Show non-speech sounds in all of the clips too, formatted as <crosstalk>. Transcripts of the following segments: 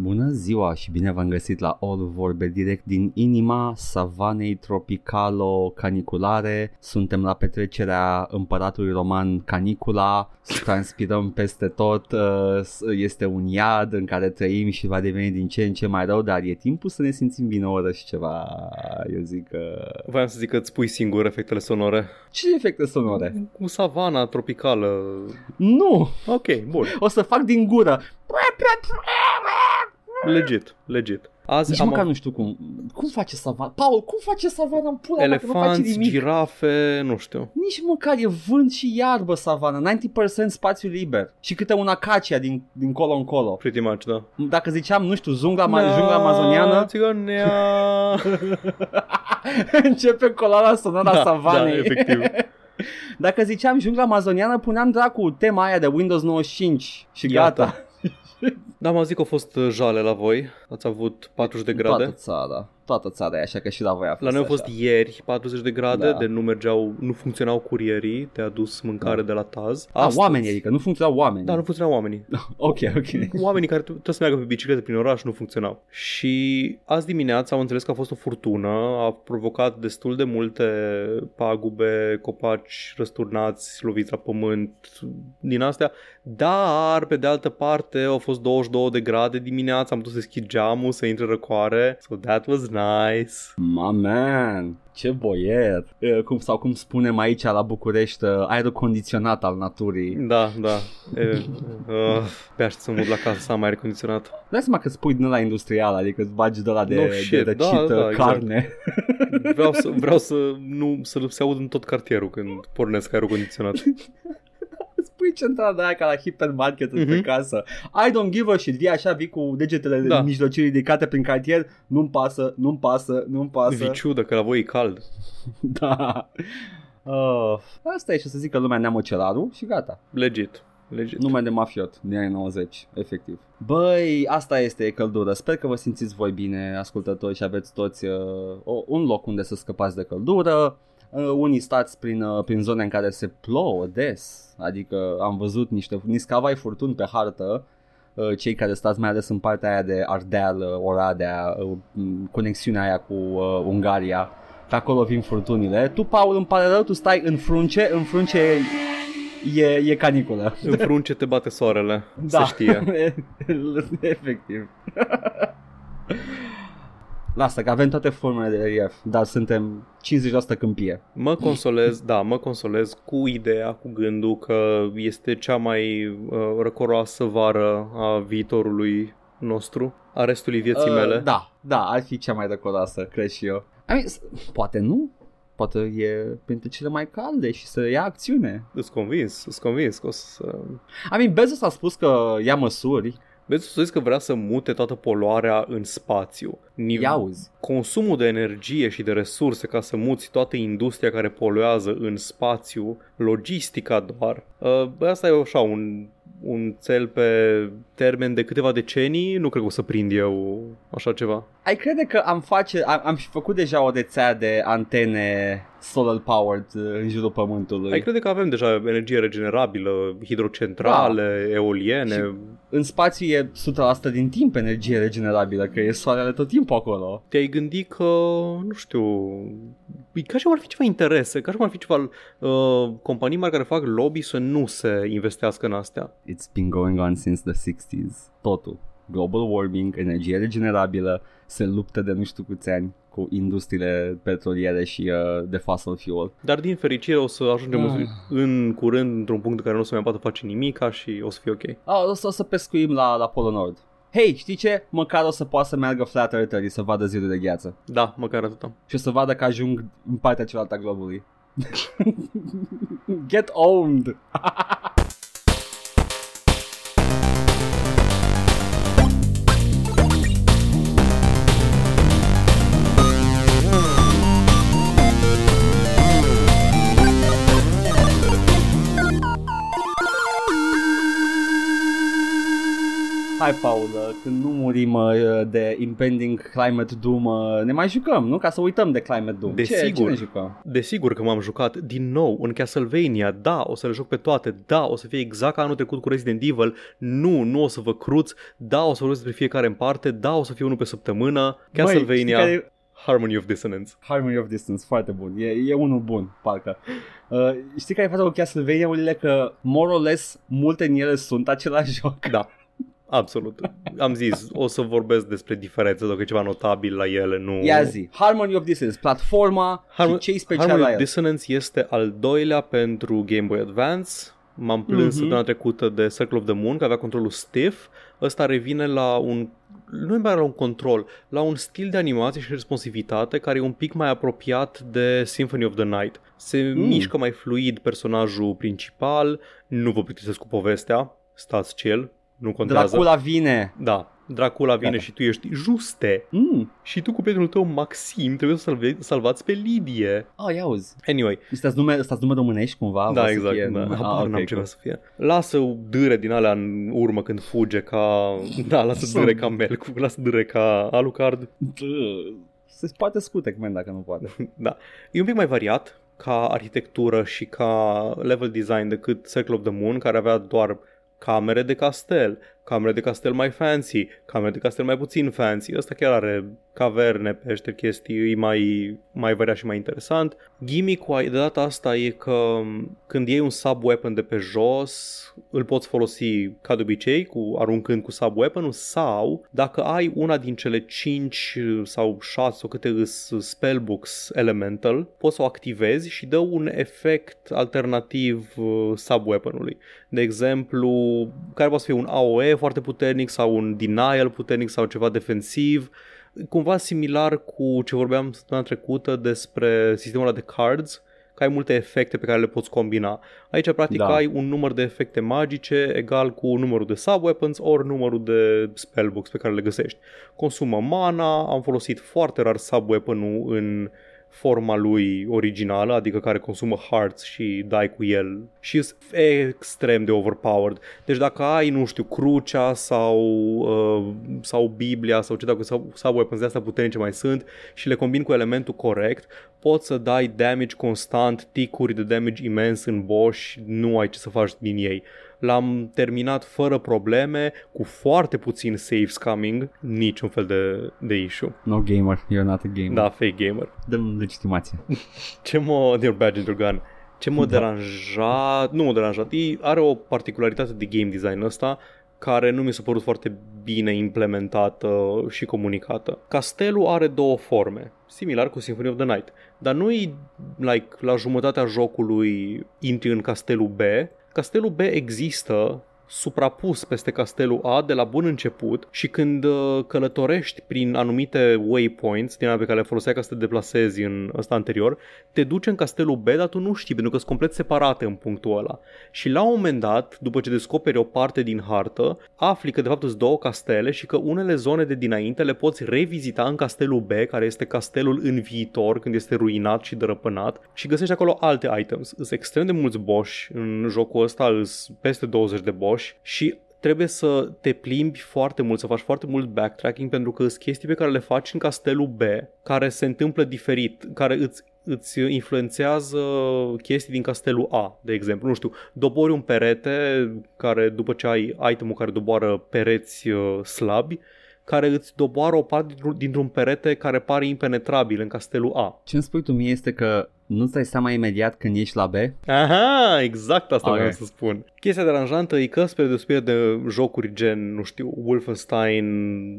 Bună ziua și bine v-am găsit la All Vorbe direct din inima savanei tropicalo caniculare. Suntem la petrecerea împăratului roman Canicula, transpirăm peste tot, uh, este un iad în care trăim și va deveni din ce în ce mai rău, dar e timpul să ne simțim bine o oră și ceva, eu zic că... Voiam să zic că îți pui singur efectele sonore. Ce efecte sonore? Cu savana tropicală. Nu! Ok, bun. O să fac din gură. Legit, legit. Azi Nici am măcar nu știu cum. Cum face savana? Paul, cum face savana în pula Elefanți, nu face nimic? girafe, nu știu. Nici măcar e vânt și iarbă savana. 90% spațiu liber. Și câte un acacia din, din colo în colo. Pretty much, da. Dacă ziceam, nu știu, jungla, ma- jungla amazoniană. <laughs> Începe coloana sonora da, savanei. Da, efectiv. <laughs> Dacă ziceam jungla amazoniană, puneam dracu tema aia de Windows 95 și Iată. gata. Da, mă zic că au fost uh, jale la voi. Ați avut 40 de grade. Toată țara toată țara e așa că și la voi a fost La noi a fost așa. ieri 40 de grade, da. de nu mergeau, nu funcționau curierii, te-a dus mâncare da. de la Taz. A, Astăzi... oamenii, adică nu funcționau oamenii. Da, nu funcționau oamenii. <laughs> ok, ok. Oamenii care trebuie să meargă pe biciclete prin oraș nu funcționau. Și azi dimineața am înțeles că a fost o furtună, a provocat destul de multe pagube, copaci răsturnați, loviți la pământ, din astea, dar pe de altă parte au fost 22 de grade dimineața, am putut să deschid geamul, să intre răcoare, so that was nice Nice. Ma man, ce boier. Cum, sau cum spunem aici la București, aerul condiționat al naturii. Da, da. E, uh, pe așa să mă la casă să am aer condiționat. Dai seama că spui din la industrial, adică îți bagi de la de, no shit. de răcit da, da, carne. Exact. Vreau, să, vreau să nu să se aud în tot cartierul când pornesc aerul condiționat. <laughs> pui centrala de aia ca la hipermarket mm-hmm. pe mhm. casă. I don't give a shit. Vii așa, vii cu degetele da. mijlocii ridicate prin cartier. Nu-mi pasă, nu-mi pasă, nu-mi pasă. Viciu, dacă la voi e cald. <laughs> da. Uh, asta e și să zic că lumea neamă celarul și gata. Legit. Legit. Nume de mafiot din anii 90, efectiv. Băi, asta este e căldură. Sper că vă simțiți voi bine, ascultători, și aveți toți uh, un loc unde să scăpați de căldură. Uh, unii stați prin, uh, prin zone în care se plouă des, adică am văzut niște niscavai furtuni pe hartă, uh, cei care stați mai ales în partea aia de Ardeal, Oradea, conexiunea aia cu uh, Ungaria, pe acolo vin furtunile. Tu, Paul, îmi pare rău, tu stai în frunce, în frunce e, e caniculă. În frunce te bate soarele, da. să știe. <laughs> Efectiv. <laughs> Lasă că avem toate formele de relief, dar suntem 50% câmpie. Mă consolez, da, mă consolez cu ideea, cu gândul că este cea mai uh, răcoroasă vară a viitorului nostru, a restului vieții uh, mele. Da, da, ar fi cea mai răcoroasă, cred și eu. I mean, poate nu, poate e printre cele mai calde și să ia acțiune. Îți convins, îți convins că o să... I mean, Bezos a spus că ia măsuri Vezi, să că vrea să mute toată poluarea în spațiu. Niv- Iauzi. Consumul de energie și de resurse ca să muți toată industria care poluează în spațiu, logistica doar. Uh, asta e așa un un cel pe termen de câteva decenii, nu cred că o să prind eu așa ceva. Ai crede că am face, am, am făcut deja o rețea de antene solar powered uh, în jurul pământului. Ai crede că avem deja energie regenerabilă, hidrocentrale, da. eoliene. Și în spațiu e 100% din timp energie regenerabilă, că e soarele tot timpul acolo. Te-ai gândit că, nu știu, ca și cum ar fi ceva interese, ca și cum ar fi ceva uh, companii mari care fac lobby să nu se investească în astea. It's been going on since the 60s. Totul. Global warming, energie regenerabilă, se luptă de nu știu câți ani cu industriile petroliere și uh, de fossil fuel. Dar din fericire o să ajungem ah. în curând într-un punct în care nu o să mai poată face nimic și o să fie ok. Ah, o, să, o să pescuim la, la Polo Nord. Hei, știi ce? Măcar o să poată să meargă Flat Eartherii să vadă zilul de gheață. Da, măcar atâta. Și o să vadă că ajung în partea cealaltă a globului. <laughs> Get owned! <laughs> hai Paul, când nu murim uh, de impending climate doom, uh, ne mai jucăm, nu? Ca să uităm de climate doom. Desigur. Ce, ce ne jucăm? Desigur că m-am jucat din nou în Castlevania, da, o să le joc pe toate, da, o să fie exact ca anul trecut cu Resident Evil, nu, nu o să vă cruț, da, o să vorbesc despre fiecare în parte, da, o să fie unul pe săptămână, Castlevania, Băi, știi care... Harmony of Dissonance. Harmony of Distance, foarte bun. E, e unul bun, parcă. Uh, știi care e faza cu Castlevania-urile? Că, more or less, multe din ele sunt același joc. Da, absolut. Am zis, o să vorbesc despre diferențe, dacă e ceva notabil la ele, nu... Ia zi, Harmony of Distance, platforma Harmon- și ce e special Harmony la of el? Dissonance este al doilea pentru Game Boy Advance. M-am plâns Mhm. săptămâna trecută de Circle of the Moon, că avea controlul stiff. Ăsta revine la un nu e mai la un control, la un stil de animație și responsivitate care e un pic mai apropiat de Symphony of the Night. Se Mm. mișcă mai fluid personajul principal, nu vă plictisesc cu povestea, stați chill, nu contează. Dracula vine. Da, Dracula vine Gata. și tu ești juste. Mm. Și tu cu prietenul tău, Maxim, trebuie să salve- salvați pe Lidie. Oh, ia uzi. Anyway, Ăsta nume, ăsta nume românești cumva? da, Vrea să exact. fie Da. nume- Habar Ah, ok, n-am ce cool. vrea să fie. Lasă dâre din alea în urmă când fuge ca... <laughs> Da, lasă Sunt- dâre ca Melcu, lasă dâre ca Alucard. Se poate scute, man, dacă nu poate. <laughs> Da. E un pic mai variat ca arhitectură și ca level design decât Circle of the Moon, care avea doar camere de castel, camere de castel mai fancy, camere de castel mai puțin fancy. Ăsta chiar are caverne, pește, chestii, e mai, mai variat și mai interesant. Gimmick-ul de data asta e că când iei un sub-weapon de pe jos, îl poți folosi ca de obicei, cu, aruncând cu sub-weapon sau dacă ai una din cele 5 sau 6 sau câte îs spellbooks elemental, poți să o activezi și dă un efect alternativ uh, sub-weaponului. De exemplu, care poate să fie un AOE foarte puternic sau un denial puternic sau ceva defensiv, cumva similar cu ce vorbeam săptămâna trecută despre sistemul ăla de cards, că ai multe efecte pe care le poți combina. Aici, practic, Da. ai un număr de efecte magice egal cu numărul de sub-weapons ori numărul de spellbooks pe care le găsești. Consumă mana, am folosit foarte rar sub-weapon-ul în forma lui originală, adică care consumă hearts și dai cu el și e extrem de overpowered. Deci dacă ai, nu știu, crucea sau, uh, sau Biblia sau ce dacă sau, sau weapons de astea puternice mai sunt și le combini cu elementul corect, poți să dai damage constant, ticuri de damage imens în boss, nu ai ce să faci din ei. L-am terminat fără probleme, cu foarte puțin save scamming, niciun fel de, de issue. No gamer, you're not a gamer. Da, fake gamer. Dăm legitimație. <laughs> Ce mă... Your badge and your gun. Ce mă Da. deranja... Nu mă deranjat. E, are o particularitate de game design ăsta care nu mi s-a părut foarte bine implementată și comunicată. Castelul are două forme, similar cu Symphony of the Night, dar nu e like, la jumătatea jocului intri în castelul B. Castelul B există suprapus peste castelul A de la bun început și când uh, călătorești prin anumite waypoints din alea pe care le foloseai ca să te deplasezi în ăsta anterior, te duci în castelul B, dar tu nu știi pentru că sunt complet separate în punctul ăla. Și la un moment dat, după ce descoperi o parte din hartă, afli că de fapt sunt două castele și că unele zone de dinainte le poți revizita în castelul B, care este castelul în viitor, când este ruinat și dărăpânat, și găsești acolo alte items. Sunt extrem de mulți boss în jocul ăsta, sunt peste 20 de boss și trebuie să te plimbi foarte mult, să faci foarte mult backtracking pentru că sunt chestii pe care le faci în castelul B care se întâmplă diferit, care îți îți influențează chestii din castelul A, de exemplu. Nu știu, dobori un perete care după ce ai itemul care doboară pereți uh, slabi, care îți doboară o parte dintr-un- dintr-un perete care pare impenetrabil în castelul A. Ce îmi spui tu mie este că nu-ți dai seama imediat când ești la B? Aha, exact asta Ok. vreau să spun. Chestia deranjantă e că, spre deosebire de jocuri gen, nu știu, Wolfenstein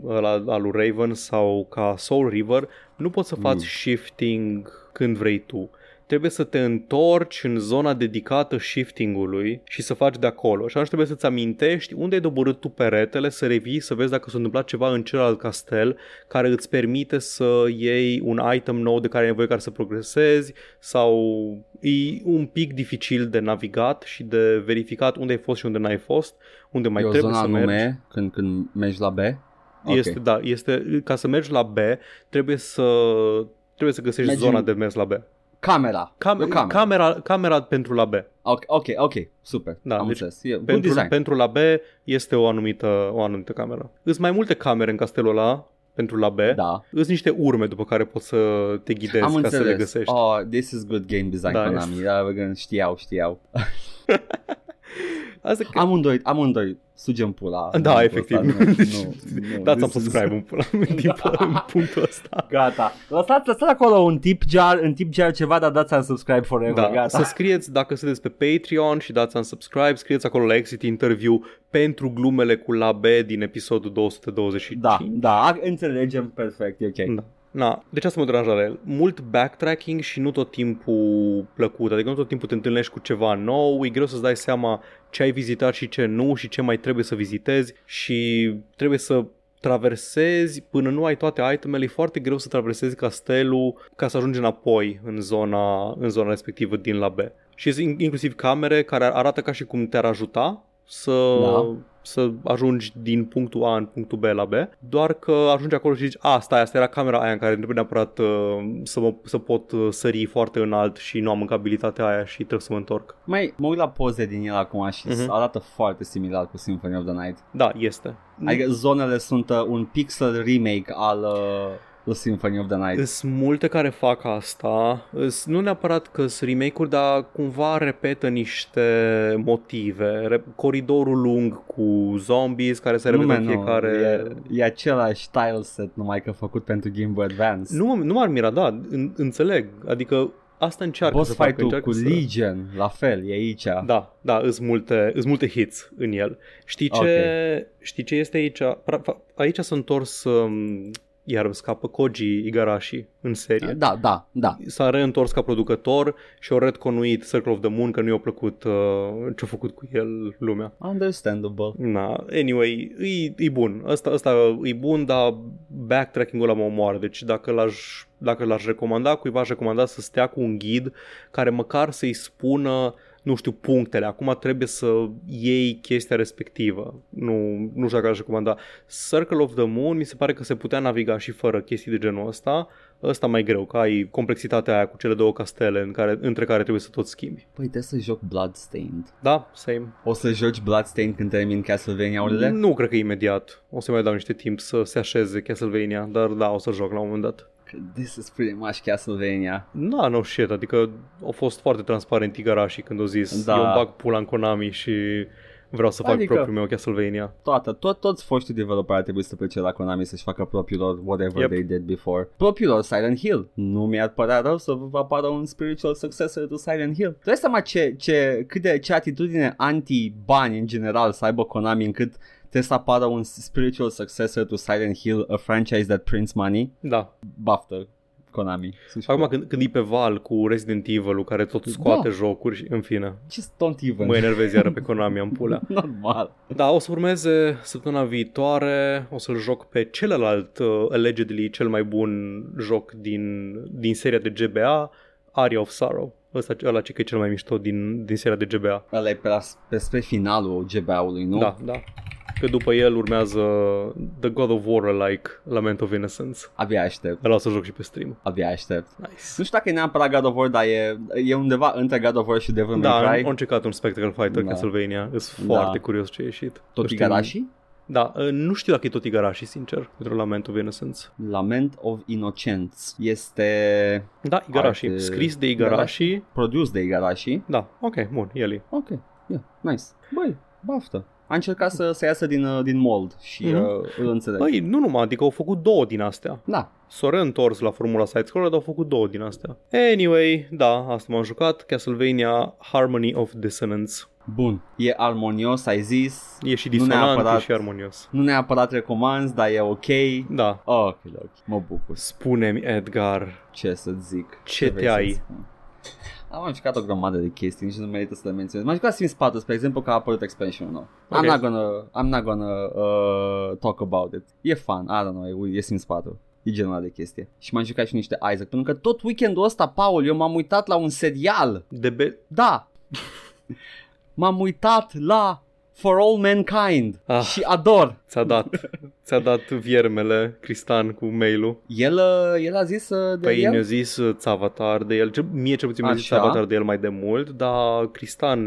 ăla al lui Raven sau ca Soul River, nu poți să faci Mm. shifting când vrei tu. Trebuie să te întorci în zona dedicată shiftingului și să faci de acolo. Și atunci trebuie să-ți amintești unde ai doborât tu peretele, să revii, să vezi dacă s-a întâmplat ceva în celălalt castel care îți permite să iei un item nou de care ai nevoie ca să progresezi sau e un pic dificil de navigat și de verificat unde ai fost și unde n-ai fost, unde mai e o trebuie zonă să mergi. anume când, când mergi la B? Ok. Este, da, este, ca să mergi la B, trebuie să, trebuie să găsești Mergi zona în- de mers la B. Camera. Cam- E o cameră. camera, camera pentru la B. Ok, ok, ok, super. Da, Am deci înțeles. E, bun Pentru, design. pentru la B este o anumită, o anumită cameră. Îs mai multe camere în castelul ăla pentru la B. da. Îs niște urme după care poți să te ghidezi Am ca înțeles. să le găsești. Oh, this is good game design, Da, Konami. este. Da, bă, știau, știau. <laughs> <laughs> Asta că... Amândoi, amândoi, sugem pula. Da, în efectiv. punctul ăsta. Nu, nu, nu. <laughs> Dați-am This is- subscribe în, pula, <laughs> în, din, în punctul ăsta. Gata. Lăsați, lăsați acolo un tip jar, în tip jar ceva, dar dați-am subscribe forever. Da, Gata. să scrieți dacă sunteți pe Patreon și dați un subscribe, scrieți acolo la Exit Interview pentru glumele cu la B din episodul 225. Da, da, înțelegem perfect, e ok. Da. Na, deci asta mă deranjează Mult backtracking și nu tot timpul plăcut. Adică nu tot timpul te întâlnești cu ceva nou, e greu să-ți dai seama ce ai vizitat și ce nu și ce mai trebuie să vizitezi și trebuie să traversezi până nu ai toate itemele, e foarte greu să traversezi castelul ca să ajungi înapoi în zona, în zona respectivă din la B. Și sunt in- inclusiv camere care arată ca și cum te-ar ajuta să, Da. Să ajungi din punctul A în punctul B la B, doar că ajungi acolo și zici, a, stai, asta era camera aia în care trebuie neapărat uh, să, mă, să pot uh, sări foarte înalt și nu am încă abilitatea aia și trebuie să mă întorc. Mai mă uit la poze din el acum și Mhm. arată foarte similar cu Symphony of the Night. Da, este. Adică zonele sunt uh, un pixel remake al uh, The Symphony of the Night. Sunt multe care fac asta, Îs, nu neapărat că sunt remake-uri, dar cumva repetă niște motive. Re- coridorul lung cu zombies care se repetă în man, fiecare... Nu, e, e același tile set, numai că făcut pentru Game Boy Advance. Nu, mă- nu m-ar mira, da, în, înțeleg. Adică asta încearcă Boss să facă. fight-ul încearcă cu să... Legion, la fel, e aici. Da, da, îs multe, îs multe hits în el. Știi ce, știi ce este aici? Pra- fa- Aici s-a întors, um, iar îmi scapă Koji Igarashi în serie. Da, da, da. S-a reîntors ca producător și au retconuit Circle of the Moon că nu i-a plăcut uh, ce-a făcut cu el lumea. Understandable. Na, anyway, e, e bun. Asta, asta e bun, dar backtracking-ul ăla mă omoară. Deci dacă l-aș, dacă l-aș recomanda, cuiva aș recomanda să stea cu un ghid care măcar să-i spună nu știu, punctele. Acum trebuie să iei chestia respectivă. Nu, nu știu dacă aș recomanda. Circle of the Moon mi se pare că se putea naviga și fără chestii de genul ăsta. Ăsta mai greu, că ai complexitatea aia cu cele două castele în care, între care trebuie să tot schimbi. Păi trebuie să joc Bloodstained. Da, same. O să joci Bloodstained când termin Castlevania-urile? Nu cred că imediat. O să mai dau niște timp să se așeze Castlevania, dar da, o să joc la un moment dat. This is pretty much Castlevania. Da, no shit, adică au fost foarte transparent Igarashi când au zis Da. eu îmi bag pula în Konami și vreau să fac Adică- propriul meu Castlevania. Toată, tot, toți foștii developeri ar trebui să plece la Konami să-și facă propriul lor whatever Yep. they did before. Propriul lor Silent Hill. Nu mi-ar părea rău să vă apară un spiritual successor to Silent Hill. Trebuie seama ce, ce, cât de, ce atitudine anti-bani în general să aibă Konami încât trebuie să apară un spiritual successor to Silent Hill, a franchise that prints money. Da. Baftă Konami. Să-și Acum facă- când, când e pe val cu Resident Evil-ul care tot scoate Da. jocuri și în fine. Just don't even. Mă enervez iară pe Konami, am pulea. <laughs> Normal. Da, o să urmeze săptămâna viitoare, o să-l joc pe celălalt, uh, allegedly cel mai bun joc din, din seria de GBA, Aria of Sorrow. Ăsta ăla ce că e cel mai mișto din, din seria de GBA. Ăla e pe, la, pe spre finalul GBA-ului, nu? Da, da. Că după el urmează The God of War like Lament of Innocence. Abia aștept. Ăla o să joc și pe stream. Abia aștept. Nice. Nu știu dacă e neapărat God of War, dar e, e undeva între God of War și Devil Da, May am, Cry. am încercat un Spectacle Fighter Da. Castlevania. Sunt Da. foarte curios ce a ieșit. Tot Nu știu- Igarashi? Da, uh, nu știu dacă e tot Igarashi, sincer, pentru Lament of Innocence. Lament of Innocence. Este Da, Igarashi. Arte- Scris de Igarashi. produs de Igarashi. Da, ok, bun, el e. Ok, yeah, nice. Băi, baftă. A încercat să, să iasă din, uh, din mold și Mhm. uh, îl înțeleg. Băi, nu numai, adică au făcut două din astea. Da, S-au reîntors la formula side-scroller, dar au făcut două din astea. Anyway, da, asta m-am jucat. Castlevania Harmony of Dissonance. Bun. E armonios, ai zis. E și Nu disonant, neapărat. e și armonios. Nu neapărat recomanzi, dar e ok. Da. Ok, ok. Mă bucur. Spune-mi, Edgar, Ce să zic? Ce vrei te să-ți ai? spun? Am mai jucat o grămadă de chestii, nici nu merită să le menționez. M-am jucat Sims 4, spre exemplu, că a apărut expansion nou. Ok. I'm not gonna, I'm not gonna uh, talk about it. E fun, I don't know, e, e Sims 4. E genul ăla de chestie. Și m-am jucat și niște Isaac, pentru că tot weekendul ăsta, Paul, eu m-am uitat la un serial. de be- Da. <laughs> m-am uitat la for all mankind Ah. și ador. Ți-a dat, ți-a dat viermele Cristan cu mail-ul. El, uh, el a zis uh, de Păi el? ne-a zis uh, Țavatar de el, ce- mie cel puțin mi-a zis Așa. Țavatar de el mai de mult, dar Cristan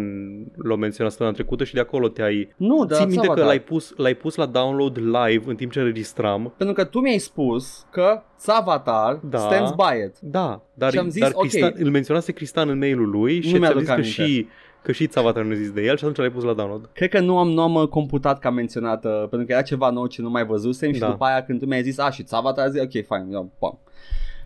l-a menționat săptămâna trecută și de acolo te-ai... Nu, dar Ții minte că Avatar. l-ai pus, l-ai pus la download live în timp ce înregistram? Pentru că tu mi-ai spus că Avatar Da. stands by it. Da, dar, Și am zis, dar ok. Cristan, îl menționase Cristan în mail-ul lui și Nu ți-a mi-aduc zis că aminte. și, că și Țavatar nu a zis de el și atunci l-ai pus la download. Cred că nu am, nu am uh, computat ca menționat, uh, pentru că era ceva nou ce nu mai văzusem și Da. după aia când tu mi-ai zis, a, și Avatar, zic, ok, fine, eu, bam.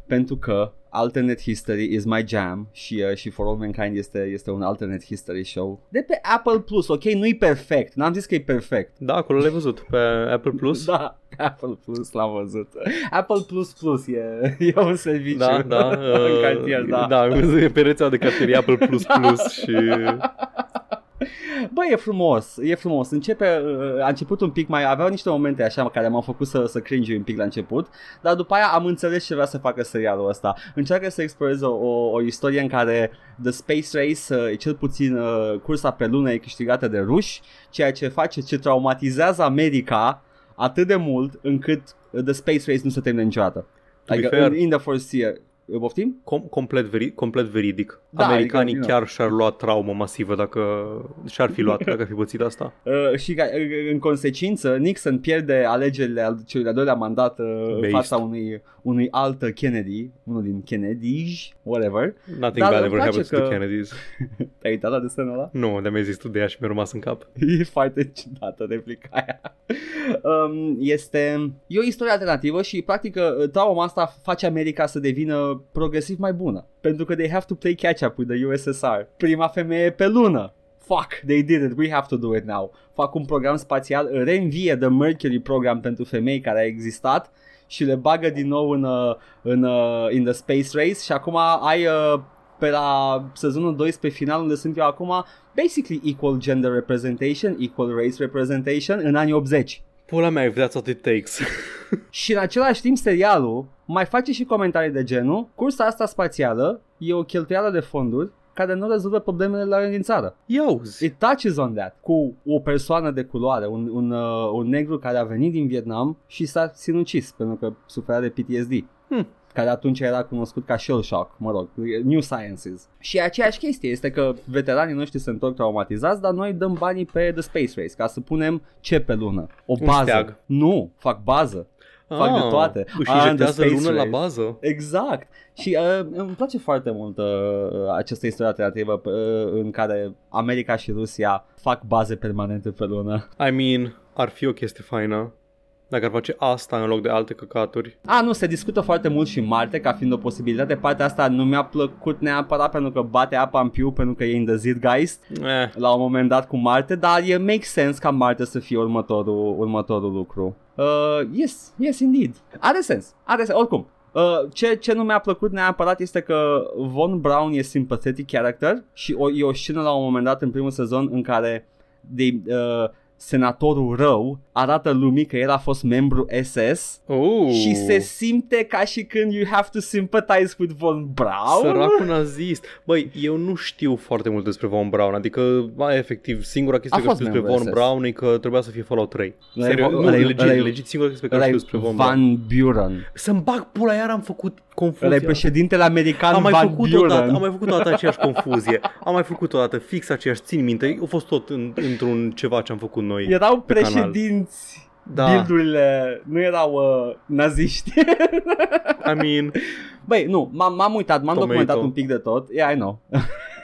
Pentru că Alternate History is my jam și, uh, și For All Mankind este, este un Alternate History show de pe Apple Plus, ok, nu-i perfect, n-am zis că e perfect. Da, acolo l-ai văzut pe Apple Plus. Da, Apple Plus l-am văzut. Apple Plus Plus e, e un serviciu Da, da, <laughs> în uh, cartier, da. da, pe rețeaua de cartierie Apple Plus <laughs> Plus și Bă, e frumos, e frumos. Începe, uh, a început un pic mai, aveau niște momente așa care m-au făcut să, să cringe un pic la început, dar după aia am înțeles ce vrea să facă serialul ăsta. Încearcă să exploreze o, o, o istorie în care The Space Race, uh, cel puțin uh, cursa pe lună, e câștigată de ruși, ceea ce face, ce traumatizează America atât de mult încât uh, The Space Race nu se termină niciodată. be Adică fair- in, in the first year. Poftim? com- complet, veri- complet veridic. Da, Americanii adică, chiar și-ar lua traumă masivă dacă și-ar fi luat, dacă ar fi pățit asta. <laughs> Uh, și ca, uh, în consecință Nixon pierde alegerile al celui de-al doilea mandat uh, în Based. fața unui, unui alt Kennedy, unul din Kennedy, whatever. Nothing Dar bad îmi ever place happens că- to the Kennedys. <laughs> Te-ai uitat la desenul ăla? Nu, de-a mi-ai zis tu de ea și mi-a rămas în cap. <laughs> E foarte ciudată replica aia. Um, este... E o istorie alternativă și practic uh, trauma asta face America să devină progresiv mai bună. Pentru că they have to play catch-up with the USSR. Prima femeie pe lună. Fuck, they did it, we have to do it now. Fac un program spațial, reînvie The Mercury program pentru femei care a existat și le bagă din nou în, uh, în uh, in the space race și acum ai uh, pe la sezonul 12 final unde sunt eu acum basically equal gender representation, equal race representation în anii 80. Pula mea, if that's what it takes. <laughs> Și în același timp serialul mai face și comentarii de genul Cursa asta spațială e o cheltuială de fonduri care nu rezolvă problemele la din țară. Iauzi. It touches on that cu o persoană de culoare, un, un, uh, un negru care a venit din Vietnam și s-a sinucis pentru că suferea de PTSD. Hmm. Care atunci era cunoscut ca shell shock, mă rog, New Sciences. Și aceeași chestie este că veteranii noștri se întorc traumatizați, dar noi dăm banii pe The Space Race ca să punem ce pe lună? O Un bază. steag. Nu, fac bază. Fac de toate. Își Ah, injectează The Space lună la Race. bază. Exact. Și uh, îmi place foarte mult uh, această istorie alternativă uh, în care America și Rusia fac baze permanente pe lună. I mean, ar fi o chestie faină dacă ar face asta în loc de alte căcaturi. A, nu, se discută foarte mult și Marte ca fiind o posibilitate. Partea asta nu mi-a plăcut neapărat pentru că bate apa în piu pentru că e in the Zeitgeist Eh, la un moment dat cu Marte, dar e make sense ca Marte să fie următorul, următorul lucru. Uh, yes, yes indeed. Are sens, are sens, oricum. Uh, ce, ce nu mi-a plăcut neapărat este că Von Braun e sympathetic character și o, e o scenă la un moment dat în primul sezon în care de, uh, senatorul rău arată lumii că el a fost membru SS oh, și se simte ca și când you have to sympathize with Von Braun. Săracul nazist. Băi, eu nu știu foarte mult despre Von Braun, adică, mai efectiv, singura chestie A care fost știu despre membru Von SS. Braun e că trebuia să fie Fallout 3. Ăla e Serios, Vo- nu, ăla e- legit, ăla e- legit singura chestie pe care Ăla știu e despre Von Braun. Van Buren. Să-mi bag pula, iar am făcut confuzia. Ăla e președintele american Am mai Van făcut Buren. odată, am mai făcut odată aceeași confuzie. Am mai făcut odată fix aceeași, țin minte. A fost tot în, într-un ceva ce am făcut noi. Erau pe canal. președinți. Da. Buildurile nu erau uh, naziști. I mean, Băi, nu, m-am, m-am uitat, m-am Tomato. documentat un pic de tot. Yeah, I know.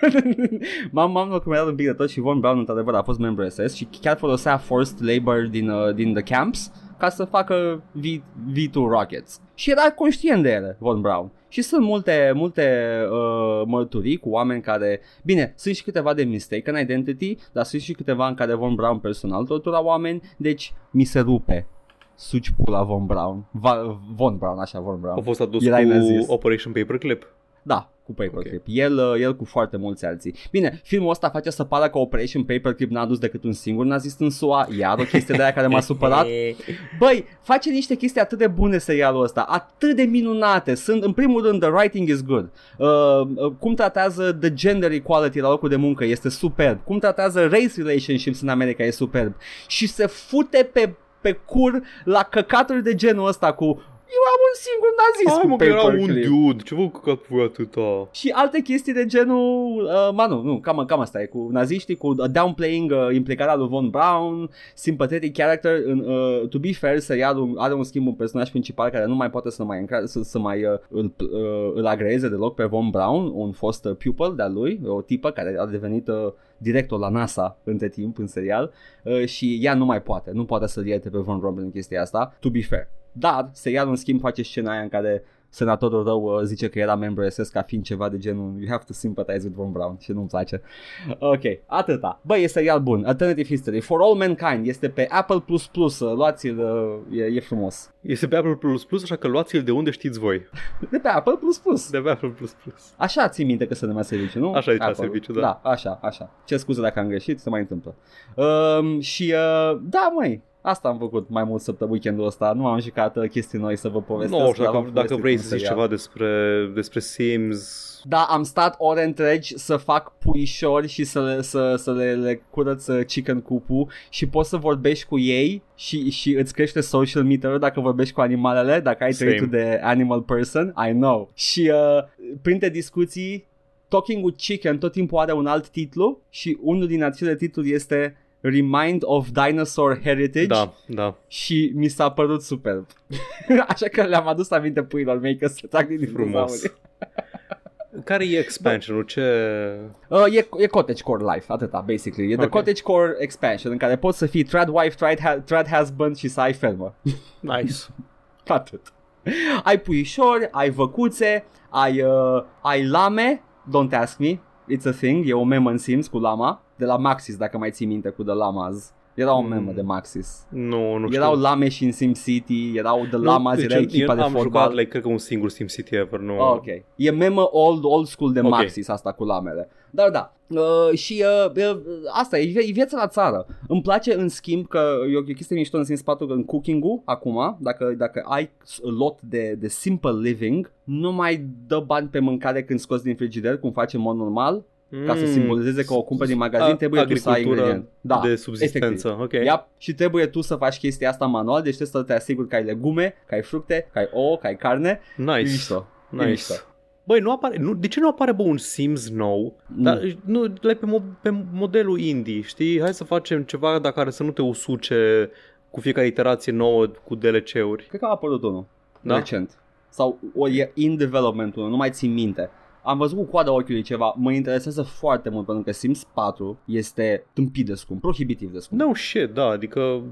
<laughs> m-am, m-am documentat un pic de tot și Von Braun într-adevăr a fost membru SS și chiar folosea forced labor din, uh, din the camps ca să facă v, V2 rockets. Și era conștient de ele, Von Braun. Și sunt multe, multe uh, mărturii cu oameni care... Bine, sunt și câteva de mistaken identity, dar sunt și câteva în care Von Braun personal tortura oameni, deci mi se rupe suci pula Von Braun. Va, Von Braun, așa, Von Braun. a fost adus Erai cu nazist. Operation Paperclip. Da, cu Paperclip. Okay. El, uh, el cu foarte mulți alții. Bine, filmul ăsta face să pară că Operation Paperclip n-a dus decât un singur nazist în SUA, iar o chestie de aia care m-a <laughs> supărat. Băi, face niște chestii atât de bune serialul ăsta, atât de minunate. Sunt, în primul rând, the writing is good. Uh, uh, cum tratează the gender equality la locul de muncă este superb. Cum tratează race relationships în America e superb. Și se fute pe pe cur la căcaturi de genul ăsta cu eu am un singur nazist Hai cu mă, că era un paperclip. dude, ce vă căcat voi atâta? Și alte chestii de genul, uh, ma nu, nu, cam, cam asta e, cu naziștii, cu uh, downplaying uh, implicarea lui Von Braun, sympathetic character, în, uh, to be fair, serialul are un schimb un personaj principal care nu mai poate să mai, încra- să, să mai uh, îl, uh, îl agreze deloc pe Von Braun, un fost uh, pupil de-a lui, o tipă care a devenit uh, director la NASA între timp în serial uh, și ea nu mai poate, nu poate să-l ierte pe Von Braun în chestia asta, to be fair. Dar serialul în schimb face scena aia în care senatorul rău uh, zice că era membru SS ca fiind ceva de genul You have to sympathize with Von Braun și nu-mi place. Ok, atâta. Băi, e serial bun. Alternative History. For All Mankind este pe Apple++. uh, Luați-l, uh, e, e frumos. Este pe Apple Plus Plus, așa că luați-l de unde știți voi. De pe Apple++. De pe Apple Plus Plus. Așa ții minte că se numea serviciu, nu? Așa zicea Apple. serviciu, da. Da, așa, așa. Ce scuze dacă am greșit, se mai întâmplă. Um, și uh, da, măi, asta am făcut mai mult săptămâna weekendul ăsta. Nu am jucat uh, chestii noi să vă povestesc. Nu, știu, dar dacă, v-am dacă povestit vrei un să zici serial. ceva despre, despre Sims, Da, am stat ore întregi să fac puișori și să le, să, să le, le curăț uh, chicken cupu și poți să vorbești cu ei și, și îți crește social meter dacă vorbești cu animalele, dacă ai Same. traitul de animal person, I know. Și uh, printre discuții, Talking with Chicken tot timpul are un alt titlu și unul din acele titluri este Remind of Dinosaur Heritage da, da. și mi s-a părut superb. <laughs> Așa că le-am adus aminte puilor mei că se trag din Frumos. dinozauri. <laughs> Care e expansionul? Ce... Uh, e, e cottagecore life, atâta, basically. E the Ok. cottagecore expansion în care poți să fii trad wife, trad, ha- trad husband și să ai fermă. <laughs> Nice. Atât. Ai puișori, ai văcuțe, ai, uh, ai lame, don't ask me, it's a thing, e o memă în Sims cu lama, de la Maxis, dacă mai ții minte, cu The Lamas. Era o Mm. memă de Maxis. Nu, nu știu. Erau lame și în SimCity, erau The Nu, Lamas, deci era echipa eu de am fotbal. jucat, like, cred că un singur SimCity ever, nu... Oh, ok. E memă old, old school de Ok. Maxis asta cu lamele. Dar da. Uh, și uh, uh, asta e, e viața la țară. Îmi place în schimb că e o, e o chestie mișto în Sims 4 că în cooking-ul acum, dacă, dacă ai lot de, de simple living, nu mai dă bani pe mâncare când scoți din frigider, cum face în mod normal, ca să Mm. simbolizeze că o cumperi din magazin, A- trebuie tu să ai agricultură ingredient. Da, de subsistență, ok. Yep. Și trebuie tu să faci chestia asta manual, deci trebuie să te asiguri că ai legume, că ai fructe, că ai ouă, că ai carne. E Nice. mișto. E Nice. mișto. Băi, nu apare, nu, de ce nu apare bă un Sims nou? Nu. Dar nu, like pe, mo- pe modelul indie, știi? Hai să facem ceva dacă care să nu te usuce cu fiecare iterație nouă cu DLC-uri. Cred că a apărut unul Da? recent. Sau o e in development unul, nu mai țin minte. Am văzut cu coada ochiului ceva, mă interesează foarte mult pentru că Sims 4 este tâmpit de scump, prohibitiv de scump. No shit, da, adică...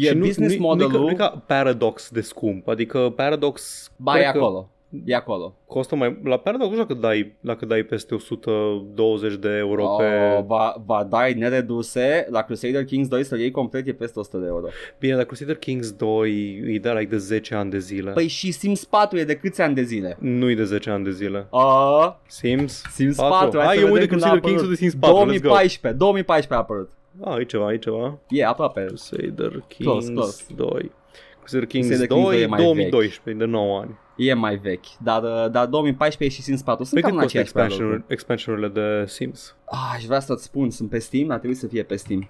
e și business nu, modelul, Nu, nu, e ca Paradox de scump, adică Paradox... ba e cred că acolo, e acolo. Costă mai... La Paradox nu știu dacă dai, dacă dai peste 120 de euro Oh, pe... va, va dai nereduse, la Crusader Kings 2 să iei complet e peste 100 de euro. Bine, la Crusader Kings 2 îi dai like de 10 ani de zile. Păi și Sims 4 e de câți ani de zile? Nu-i de 10 ani de zile. Uh, Sims? Sims 4, 4. hai, Hai, să eu mă vedem de când a Crusader Kings apărut. de Sims 4, let's go. 2014, 2014 a apărut. Ah, e ceva, e ceva. E aproape. Crusader Kings Close, close. 2. Crusader Kings Crusader 2, Kings 2 e mai 2012, de 9 ani. E mai vechi, dar, uh, dar 2014 și Sims 4 sunt Pe cam cât în costă aceeași perioadă. expansion, expansionurile de Sims? Ah, aș vrea să-ți spun, sunt pe Steam, ar trebui să fie pe Steam.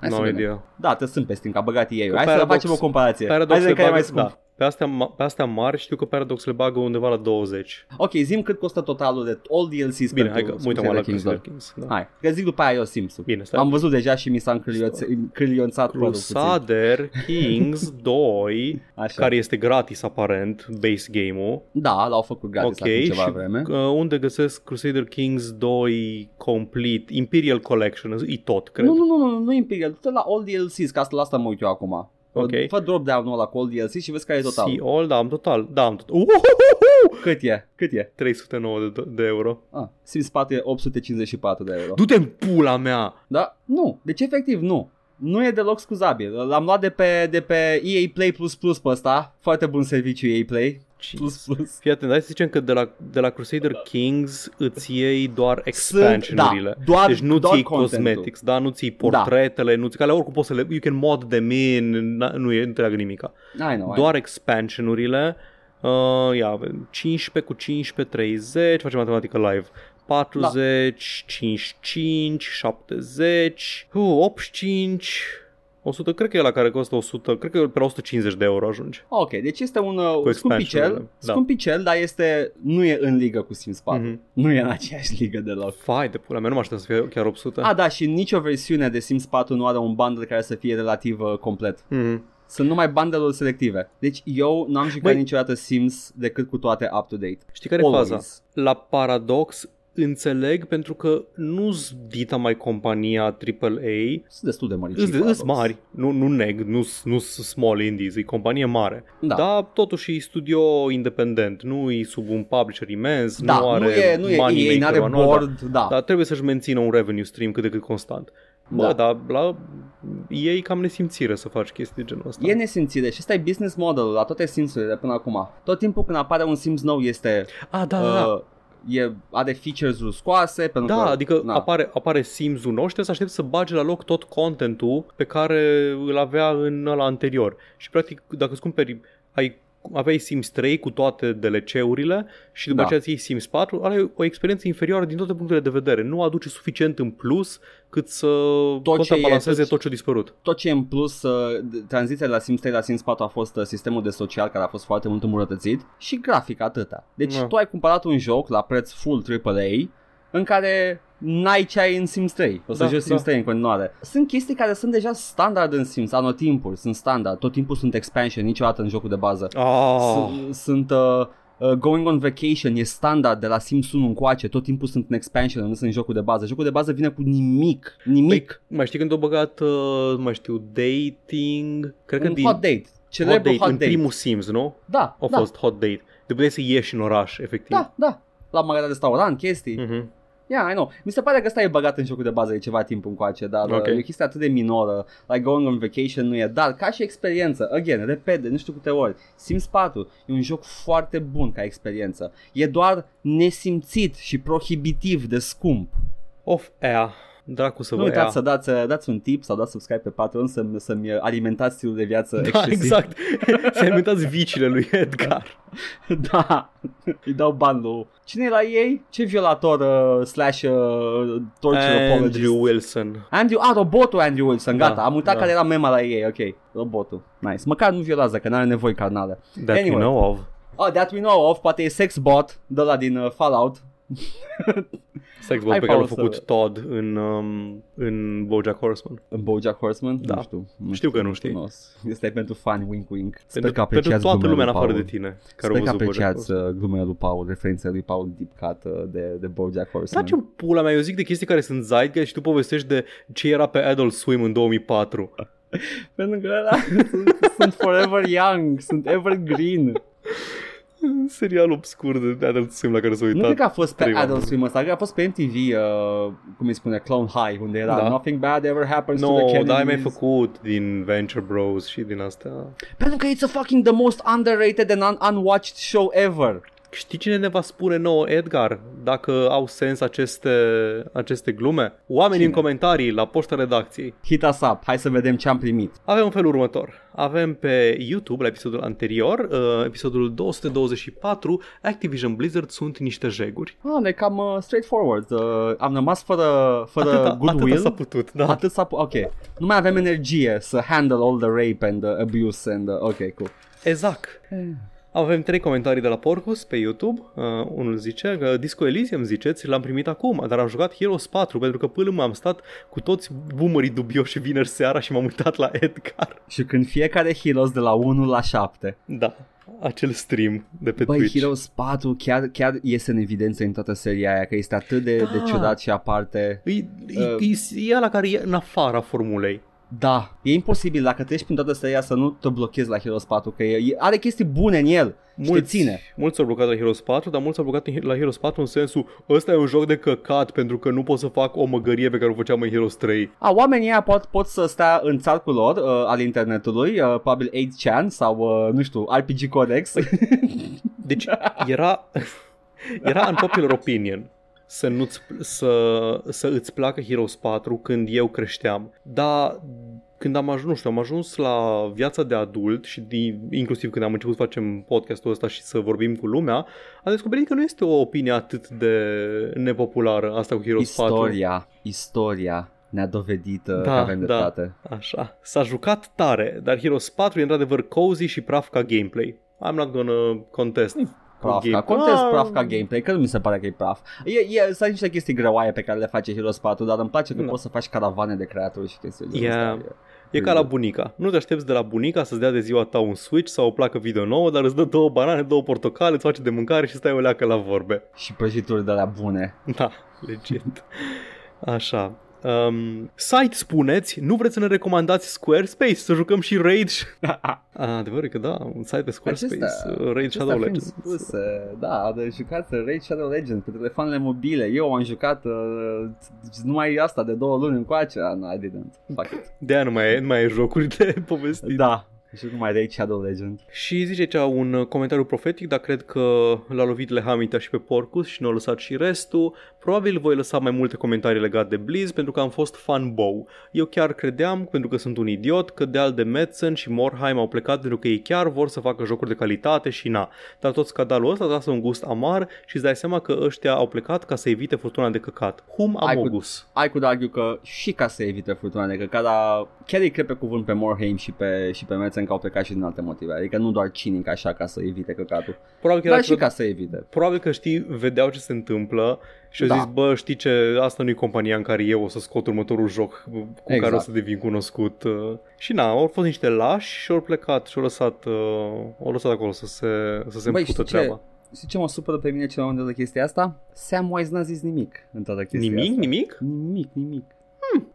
Hai să No vedem. idea. Da, te sunt pe Steam, că a băgat ei. Că Hai să Paradox- facem o comparație. Paradox Hai să le vedem care e mai bagă, scump. da. Pe astea, ma- pe astea mari știu că Paradox le bagă undeva la 20. Ok, zim cât costă totalul de all DLCs Bine, pentru hai că mă uităm Crusader la Kings Crusader 2. Kings. Da. Hai, că zic după aia eu Sims-ul. Bine, stai. Am văzut deja și mi s-a încrilionț- încrilionțat părul puțin. Crusader <laughs> Kings 2, Așa. care este gratis aparent, base game-ul. Da, l-au făcut gratis ok, acum ceva și vreme. uh, unde găsesc Crusader Kings 2 Complete, Imperial Collection, e tot, cred. Nu, nu, nu, nu, nu Imperial, du-te la all DLCs, că asta, la asta mă uit eu acum. Ok. Fă drop down-ul ăla cu all DLCs și vezi care e total. See all, da, am total, da, am total. Uhuhuhu! Cât e? Cât e? 309 de, de euro. Ah, Sims 4 e 854 de euro. Du-te în pula mea! Da? Nu. Deci efectiv nu. Nu e deloc scuzabil. L-am luat de pe, de pe EA Play Plus Plus pe ăsta. Foarte bun serviciu EA Play. Plus plus. Fii atent, hai să zicem că de la, de la Crusader Kings îți iei doar expansionurile. da, doar- deci nu-ți doar iei contentul. cosmetics, da, nu-ți iei portretele, nu-ți, care oricum poți să le, you can mod them in, na- nu e, nu te leagă nimica. I know, I Doar expansionurile, uh, ia, avem 15 cu 15, 30, facem matematică live. 40, 55, 70, uh, 85, 100, cred că e la care costă 100, cred că pe la 150 de euro ajunge. Ok, deci este un uh, Cu scumpicel, expansionurile, da. scumpicel, dar este, nu e în ligă cu Sims 4. Mhm. Nu e în aceeași ligă deloc. Fai de pula mea, nu mă așteptam să fie chiar 800. A, da, și nicio versiune de Sims 4 nu are un bundle care să fie relativ uh, complet. Mhm. Sunt numai bundle-uri selective. Deci eu n-am jucat Băi- niciodată Sims decât cu toate up-to-date. Știi care e Always. faza? La Paradox înțeleg pentru că nu-s dita mai compania AAA, Sunt destul de mari. îs mari, nu, nu neg, nu sunt small indies, e companie mare. Da. Dar totuși e studio independent, nu e sub un publisher imens, Da, nu are nu e, nu e, money ei maker n-are anual, board, da. Dar trebuie să-și mențină un revenue stream cât de cât constant. Bă, Da. dar la ei cam nesimțire să faci chestii de genul ăsta. E nesimțire și ăsta e business model la toate Sims-urile de până acum. Tot timpul când apare un Sims nou este A, da, da, da. Uh, e, are features-uri scoase pentru Da, că, adică na, apare, apare Sims-ul nou și trebuie să aștepți să bage la loc tot contentul pe care îl avea în ăla anterior. Și practic, dacă îți cumperi, ai aveai Sims 3 cu toate DLC-urile și după Da. aceea îți iei Sims 4, are o experiență inferioară din toate punctele de vedere. Nu aduce suficient în plus cât să Tot ce e- contrabalanceze tot- tot ce a dispărut. tot ce e în plus, uh, d- tranziția de la Sims 3 la Sims 4 a fost uh, sistemul de social care a fost foarte mult îmbunătățit și grafic atâta. Deci Da. tu ai cumpărat un joc la preț full AAA în care n-ai ce ai în Sims 3. O să Da, joci Sims da. 3 în continuare. Sunt chestii care sunt deja standard în Sims, anotimpuri, sunt standard. Tot timpul sunt expansion, niciodată în jocul de bază. Ah, S- Sunt uh, uh, Going on Vacation e standard de la Sims 1 încoace, tot timpul sunt în expansion, nu sunt în jocul de bază. Jocul de bază vine cu nimic, nimic. mai știi când au băgat, uh, nu mai știu, dating? Cred că un din hot date. hot Celebru date, hot în date. primul Sims, nu? Da, A da, fost hot date. De puteai să ieși în oraș, efectiv. da, da. La mare restaurant, chestii. Mhm. Yeah, I know. Mi se pare că ăsta e băgat în jocul de bază de ceva timp încoace, dar Ok. okay. e o chestie atât de minoră. Like going on vacation nu e, dar ca și experiență, again, repet, de nu știu câte ori, Sims 4 e un joc foarte bun ca experiență. E doar nesimțit și prohibitiv de scump. Of aia. Dracu să Nu vă ia. uitați să dați, dați un tip sau dați subscribe pe Patreon să-mi, să-mi alimentați stilul de viață Da, excesiv. exact. <laughs> Să alimentați viciile lui Edgar. <laughs> da, îi dau ban lui... Cine e la ei? Ce violator uh, slash uh, torture apologist? Andrew Wilson. Andrew, a, robotul Andrew Wilson, gata, Da, am uitat da. care era mema la ei, ok, robotul, nice. Măcar nu violează, că n-are nevoi carnale. That Anyway. we know of. Oh, that we know of, poate e sexbot de la din uh, Fallout. <laughs> Sexbot Hai pe care l-a pauză. făcut Todd în, um, în BoJack Horseman. În Bojack Horseman? Da. Nu știu. Nu Știu că nu știi. cunosc. Este pentru fani, wink wink. Sper Pentru, că pentru apreciați toată glumele lumea în lui afară de Paul. tine care au Sper că văzut BoJack apreciați Horseman. uh, glumele lui Paul, referențele lui Paul deep cut uh, de, de Bojack Horseman. Taci în pula mea, eu zic de chestii care sunt zeitgeist și tu povestești de ce era pe Adult Swim în 2004. <laughs> Pentru că ăla sunt, sunt forever young, sunt evergreen. <laughs> Serial obscur de Adult Swim la care s-a uitat. Nu cred că a fost pe trei Adult oameni. Swim ăsta, cred că a fost pe MTV, uh, cum îi spune, Clone High, unde era Da. Nothing bad ever happens to the No, Kennedys. dar ai mai făcut din Venture Bros și din astea. Pentru că it's a fucking the most underrated and un- unwatched show ever. Știi cine ne va spune nouă, Edgar, dacă au sens aceste, aceste glume? Oamenii Cine? în comentarii la poșta redacției. Hit us up, hai să vedem ce am primit. Avem felul următor. Avem pe YouTube, la episodul anterior, uh, episodul 224, Activision Blizzard sunt niște jeguri. Ah, ne cam uh, straightforward. Uh, am rămas fără, fără atâta, goodwill. atâta s-a putut, da. Atât s-a pu- ok. Nu mai avem energie să handle all the rape and uh, abuse and uh, ok, cool. Exact. Avem trei comentarii de la Porcus pe YouTube. Uh, unul zice că Disco Elysium, ziceți, l-am primit acum, dar am jucat Heroes 4 pentru că până m-am stat cu toți boomerii dubioși vineri seara și m-am uitat la Edgar. Și când fiecare Heroes de la 1 la 7 Da, acel stream de pe Băi, Twitch. Heroes 4 chiar, chiar iese în evidență în toată seria aia Că este atât de, Da. de ciudat și aparte E, e, Uh, e ăla care e în afara formulei. Da, e imposibil dacă treci prin toată seria să nu te blochezi la Heroes 4 Că e, e- are chestii bune în el și te ține. mulți au blocat la Heroes 4, dar mulți au blocat în- la Heroes 4 în sensul ăsta e un joc de căcat pentru că nu pot să fac o măgărie pe care o făceam în Heroes 3. A, oamenii ăia pot, pot să stea în țarcul lor uh, al internetului, uh, probabil 8chan sau, uh, nu știu, RPG Codex. Deci <laughs> era, era unpopular opinion să, nu-ți, să, să îți placă Heroes 4 când eu creșteam. Dar când am ajuns, nu știu, am ajuns la viața de adult și de, inclusiv când am început să facem podcastul ăsta și să vorbim cu lumea, am descoperit că nu este o opinie atât de nepopulară asta cu Heroes Istoria, 4. istoria ne-a dovedit uh, Da, că avem da. dreptate. Așa. S-a jucat tare, dar Heroes 4 e într-adevăr cozy și praf ca gameplay. I'm not gonna contest. Praf ca game- contest, Ah. praf ca gameplay, că nu mi se pare că e praf. E, e, sunt niște chestii greoaie pe care le face Heroes 4, dar îmi place că Da. poți să faci caravane de creatori și chestii de genul Yeah. ăsta. E ca la bunica. Nu te aștepți de la bunica să-ți dea de ziua ta un Switch sau o placă video nouă, dar îți dă două banane, două portocale, îți face de mâncare și stai o leacă la vorbe. Și prăjituri de la bune. Da, legit. Așa. Um, site spuneți, nu vreți să ne recomandați Squarespace să jucăm și Raid? <laughs> A, adevărul e că da, un site pe Squarespace, Acestea- uh, Raid Acestea Shadow fiind Legends. spuse, da, de jucat Raid Shadow Legends pe telefoanele mobile. Eu am jucat uh, numai asta de două luni încoace. Ah, no, I didn't. Fuck it. De aia nu mai, e, nu mai e jocuri de <laughs> povestit. Da, și numai Raid Shadow Legends. Și zice aici un uh, comentariu profetic, dar cred că l-a lovit Lehamita și pe Porcus și nu a lăsat și restul. Probabil voi lăsa mai multe comentarii legate de Blizz pentru că am fost fanboy. Eu chiar credeam, pentru că sunt un idiot, că Deal de Metzen și Morheim au plecat pentru că ei chiar vor să facă jocuri de calitate și na. Dar tot scandalul ăsta lasă un gust amar și îți dai seama că ăștia au plecat ca să evite furtuna de căcat. Hum Ai cu- amogus. I could argue că și ca să evite furtuna de căcat, dar chiar îi cred pe cuvânt pe Morhaime și pe, și pe Metzen că au plecat și din alte motive. Adică nu doar cinic așa ca să evite căcatul, Probabil că dar era și ca să evite. probabil că știi, vedeau ce se întâmplă și au Da. zis, bă, știi ce, asta nu e compania în care eu o să scot următorul joc cu Exact. care o să devin cunoscut. uh. Și na, au fost niște lași și au plecat și au lăsat, uh, au lăsat acolo să se, să se Băi, împută știi ce? treaba. Știi ce mă supără pe mine cel mai mult de chestia asta? Samwise n-a zis nimic în toată chestia Nimic, asta. nimic? Nimic, nimic.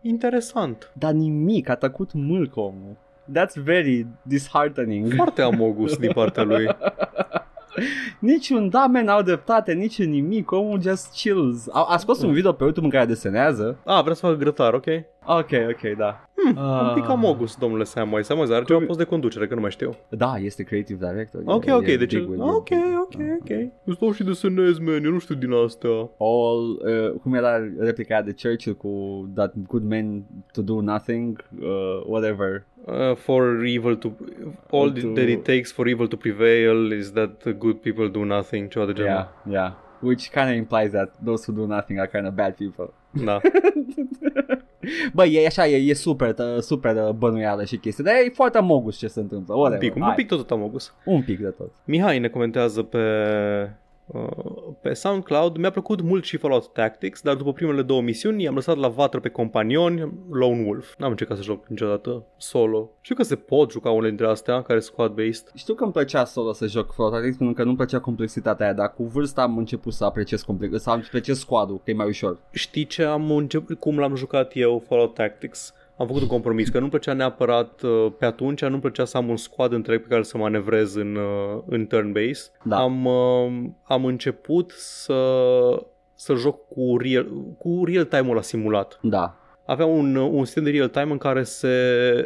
Interesant. Dar nimic, a tăcut mâlc omul. That's very disheartening. Foarte amogus din partea lui. <laughs> Niciun da, man, au dreptate, nici în nimic, omul just chills. A, a scos un video pe YouTube în care desenează. Ah, vrea să facă grătar, ok? Ok, ok, da. Hmm, Ah. Un pic amogus, domnule Samwise. Samwise are ceva post de conducere, că nu mai știu. Da, este creative director. Ok, e, ok, e deci... big win, e Ok, big win. ok, ok. Eu stau și desenez, man, eu nu știu din astea. All, uh, cum era replica aia de Churchill cu that good men to do nothing, uh, whatever. Uh, for evil to all To- that it takes for evil to prevail is that the good people do nothing ceva de genul. Yeah, yeah. Which kind of implies that those who do nothing are kind of bad people. Da. <laughs> Băi, e așa, e, e super, tă- super uh, bănuială și chestii, dar e foarte mogus ce se întâmplă. un Whatever. pic, un Hai, pic tot amogus. un pic de tot. Mihai ne comentează pe uh, pe SoundCloud mi-a plăcut mult și Fallout Tactics, dar după primele două misiuni i-am lăsat la vatră pe companioni Lone Wolf. N-am încercat să joc niciodată solo. Știu că se pot juca unele dintre astea care sunt squad-based. Știu că îmi plăcea solo să joc Fallout Tactics pentru că nu-mi plăcea complexitatea aia, dar cu vârsta am început să apreciez complex, să apreciez squad-ul, că e mai ușor. Știi ce am început, cum l-am jucat eu Fallout Tactics? Am făcut un compromis, că nu-mi plăcea neapărat uh, pe atunci, nu-mi plăcea să am un squad întreg pe care să manevrez în, uh, în turn-based. Da. Am, uh, am început să, să joc cu real, cu real time-ul la simulat. Da. Avea un, uh, un sistem de real time în care se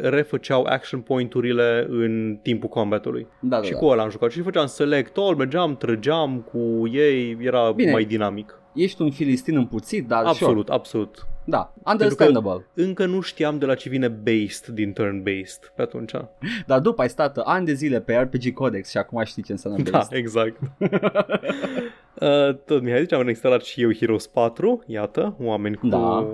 refăceau action point-urile în timpul combatului. Da, da, și da. cu ăla am jucat și făceam select all, mergeam, trăgeam cu ei, era Bine. mai dinamic. Ești un filistin împuțit, dar Absolut, absolut. Sure. Da, understandable. Încă nu știam de la ce vine based din turn-based pe atunci. <laughs> Dar după ai stat ani de zile pe RPG Codex și acum știi ce înseamnă Da, based. exact. <laughs> uh, tot Mihai zice, am instalat și eu Heroes 4, iată, oameni cu, Da.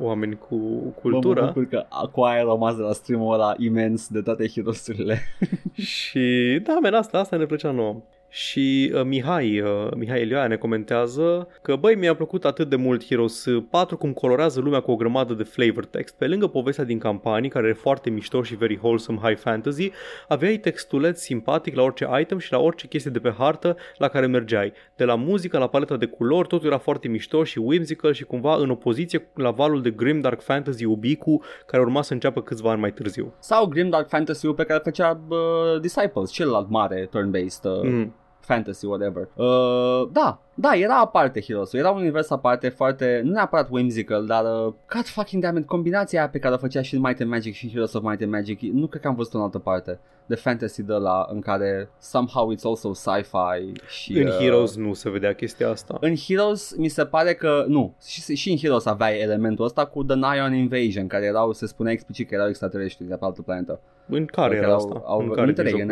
oameni cu Mă cultură. bucur că cu aia ai rămas de la stream-ul ăla imens de toate heroes-urile. <laughs> Și da, men, asta, asta ne plăcea nouă. Și uh, Mihai, uh, Mihai Elioaia ne comentează că băi, mi-a plăcut atât de mult Heroes 4 cum colorează lumea cu o grămadă de flavor text. Pe lângă povestea din campanii, care e foarte mișto și very wholesome high fantasy, aveai textuleț simpatic la orice item și la orice chestie de pe hartă la care mergeai. De la muzică la paleta de culori, totul era foarte mișto și whimsical și cumva în opoziție la valul de grimdark fantasy ubicu care urma să înceapă câțiva ani mai târziu. Sau Grimdark Fantasy-ul pe care făcea uh, Disciples, celălalt mare turn-based. Uh, Mm. Fantasy, whatever. Uh, da, da, era aparte Heroes, era un univers aparte foarte, nu neapărat whimsical, dar uh, God fucking damn it, combinația aia pe care o făcea și Might and Magic și Heroes of Might and Magic, nu cred că am văzut în altă parte de fantasy de la în care somehow it's also sci-fi și În uh, Heroes nu se vedea chestia asta. în Heroes mi se pare că nu, și, și în Heroes aveai elementul ăsta cu The Nion Invasion, care erau, se spunea explicit că erau extraterestri de pe altă planetă. În care Că era erau, asta? Au, în în, care în din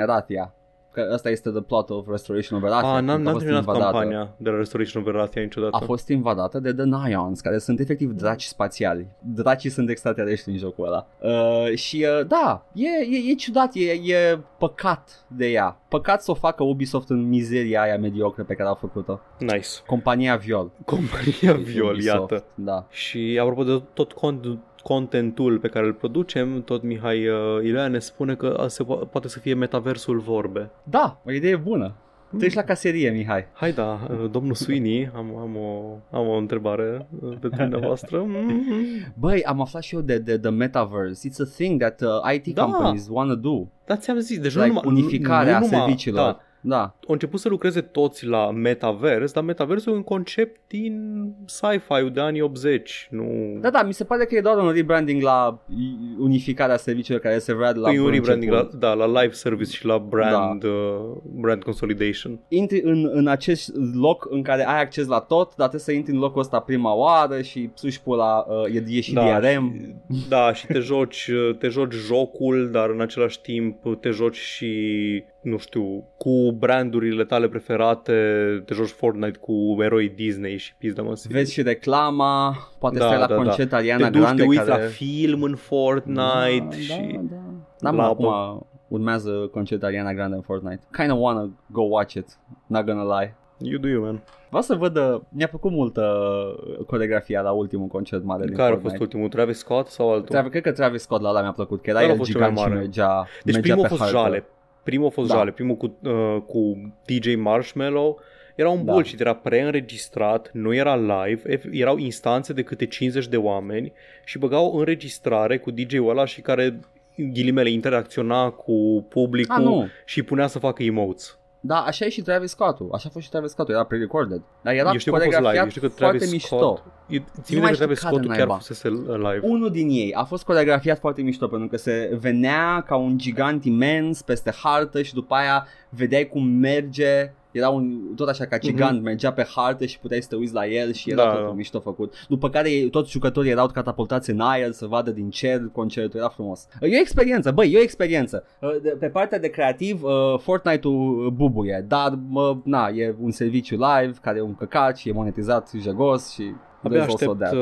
trei, joc? în Erathia. Că ăsta este the plot of Restoration of Erathia. Ah, când n-am, a n-am fost terminat invadată. campania de la Restoration of Erathia niciodată. A fost invadată de The Nions, care sunt efectiv draci spațiali. Dracii sunt extraterestri în jocul ăla. Uh, și uh, da, e, e, e ciudat, e, e păcat de ea. Păcat să o facă Ubisoft în mizeria aia mediocră pe care a făcut-o. Nice. Compania Viol. Compania Viol, Ubisoft, iată. Da. Și apropo de tot cont, contentul pe care îl producem, tot Mihai uh, Ilea ne spune că a, se po- poate să fie metaversul vorbe. Da, o idee bună. Treci la caserie, Mihai. Hai da, uh, domnul Sweeney, am, am, o, am o întrebare uh, pentru dumneavoastră. <laughs> Mm-hmm. Băi, am aflat și eu de, de The Metaverse. It's a thing that uh, IT Da. companies wanna do. Dar ți-am zis, deci Like nu numai, unificarea nu numai, serviciilor. Da, Da. au început să lucreze toți la metavers, dar metaversul e un concept din sci-fi-ul de anii 80, nu... Da, da, mi se pare că e doar un rebranding la unificarea serviciilor care se vrea de la e un bun rebranding la, început. da, la live service și la brand, da. uh, brand consolidation. Intri în, în acest loc în care ai acces la tot, dar trebuie să intri în locul ăsta prima oară și suși pula, uh, e, e și da, DRM. Și, da, și te joci, uh, te joci jocul, dar în același timp te joci și, nu știu, cu brandurile tale preferate, te joci Fortnite cu eroi Disney și pizda mă Vezi și reclama, poate Da, stai la da, da. concert Ariana te duci, Grande te uiți care... la film în Fortnite da, și... Da, da. Da, mă, la- acum urmează concertul Ariana Grande în Fortnite. Kinda wanna go watch it, not gonna lie. You do you, man. Vreau să văd, uh, mi-a plăcut mult uh, coregrafia la ultimul concert mare din Care a Fortnite. fost ultimul? Travis Scott sau altul? Travis, cred că Travis Scott la ăla mi-a plăcut, că era Ăla a el fost cel mai gigant și mare. mergea, Deci mergea primul a pe fost hartă. jale. Primul a fost Da. jale. Primul cu, uh, cu DJ Marshmallow. Era un Da. bullshit, era preînregistrat, nu era live, ef- erau instanțe de câte 50 de oameni și băgau o înregistrare cu DJ-ul ăla și care ghilimele interacționa cu publicul Ah, nu. și punea să facă emotes. Da, așa e și Travis Scott-ul. Așa a fost și Travis Scott-ul, era pre-recorded. Dar era eu știu că a fost live, eu coregrafiat știu că foarte Travis mișto. Scott... Eu, țin Nu minte mai că știu Travis care Scott chiar naiba. fusese live. Unul din ei a fost coregrafiat foarte mișto pentru că se venea ca un gigant imens peste hartă și după aia vedeai cum merge era un, tot așa ca gigant, mm-hmm. mergea pe hartă și puteai să te uiți la el și era Da, totul da. mișto făcut. După care toți jucătorii erau catapultați în aer să vadă din cer concertul, era frumos. E o experiență, băi, e o experiență. Uh, de- Pe partea de creativ, uh, Fortnite-ul bubuie, dar mă, na, e un serviciu live care e un căcat și e monetizat jegos și Abia there's also aștept, that.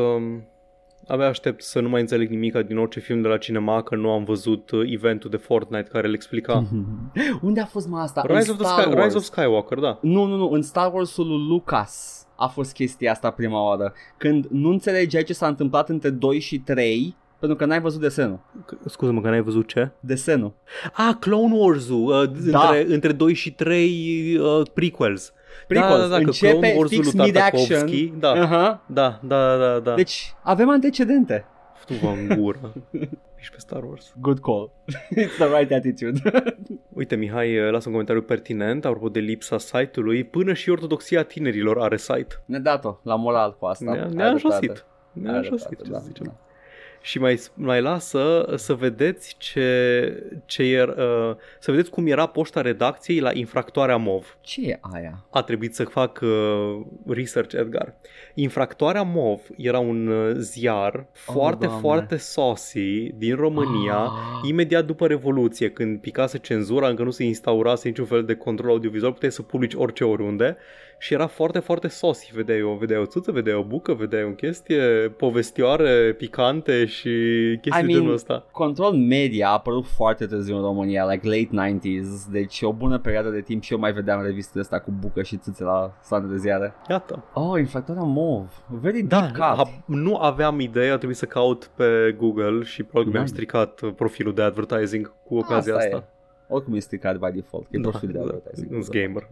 Um, abia aștept să nu mai înțeleg nimic din orice film de la cinema că nu am văzut uh, eventul de Fortnite care îl explica. <laughs> Unde a fost mai asta? Rise, în of the Star Sky, Wars. Rise of Skywalker, da. Nu, nu, nu, în Star Wars-ul lui Lucas a fost chestia asta prima oară. Când nu înțelegeai ce s-a întâmplat între 2 și 3 pentru că n-ai văzut desenul. C- Scuză-mă că n-ai văzut ce? Desenul. Ah, Clone Wars-ul, uh, Da. între, între 2 și 3 uh, prequels. Prequels. Da, da, da, că Începe Clone Wars-ul fix lui mid-action. Tartakovsky, Da, Uh-huh. da, da, da, da. Deci avem antecedente. Tu vă în gură. <laughs> Ești pe Star Wars. Good call. <laughs> It's the right attitude. <laughs> Uite, Mihai uh, lasă un comentariu pertinent apropo de lipsa site-ului. Până și ortodoxia tinerilor are site. Ne-a dat-o la moral cu asta. Ne-a, Ai ne-a dreptate. înjosit. Ne-a Ai înjosit, dreptate, ce da, să zicem. da. Și mai, mai lasă să vedeți ce, ce er, uh, să vedeți cum era poșta redacției la infractoarea MOV. Ce e aia? A trebuit să fac uh, research, Edgar. Infractoarea MOV era un uh, ziar foarte, Doamne. foarte saucy din România, Ah. imediat după Revoluție, când picase cenzura, încă nu se instaurase niciun fel de control audiovizual, puteai să publici orice oriunde și era foarte, foarte saucy. Vedeai o, vedeai o țuță, vedeai o bucă, vedeai o chestie, povestioare picante și chestii I de mean, genul ăsta. Control Media a apărut foarte târziu în România, like late 90s, deci o bună perioadă de timp și eu mai vedeam revistele astea cu bucă și țâțe la stande de ziare. Iată. Oh, infractoarea MOV. Very Da, deep cut. ha- nu aveam idee, a trebuit să caut pe Google și probabil că mi-am Da. stricat uh, profilul de advertising cu ocazia asta. E. Oricum e stricat by default, că e Da, profil de da, advertising. Sunt gamer.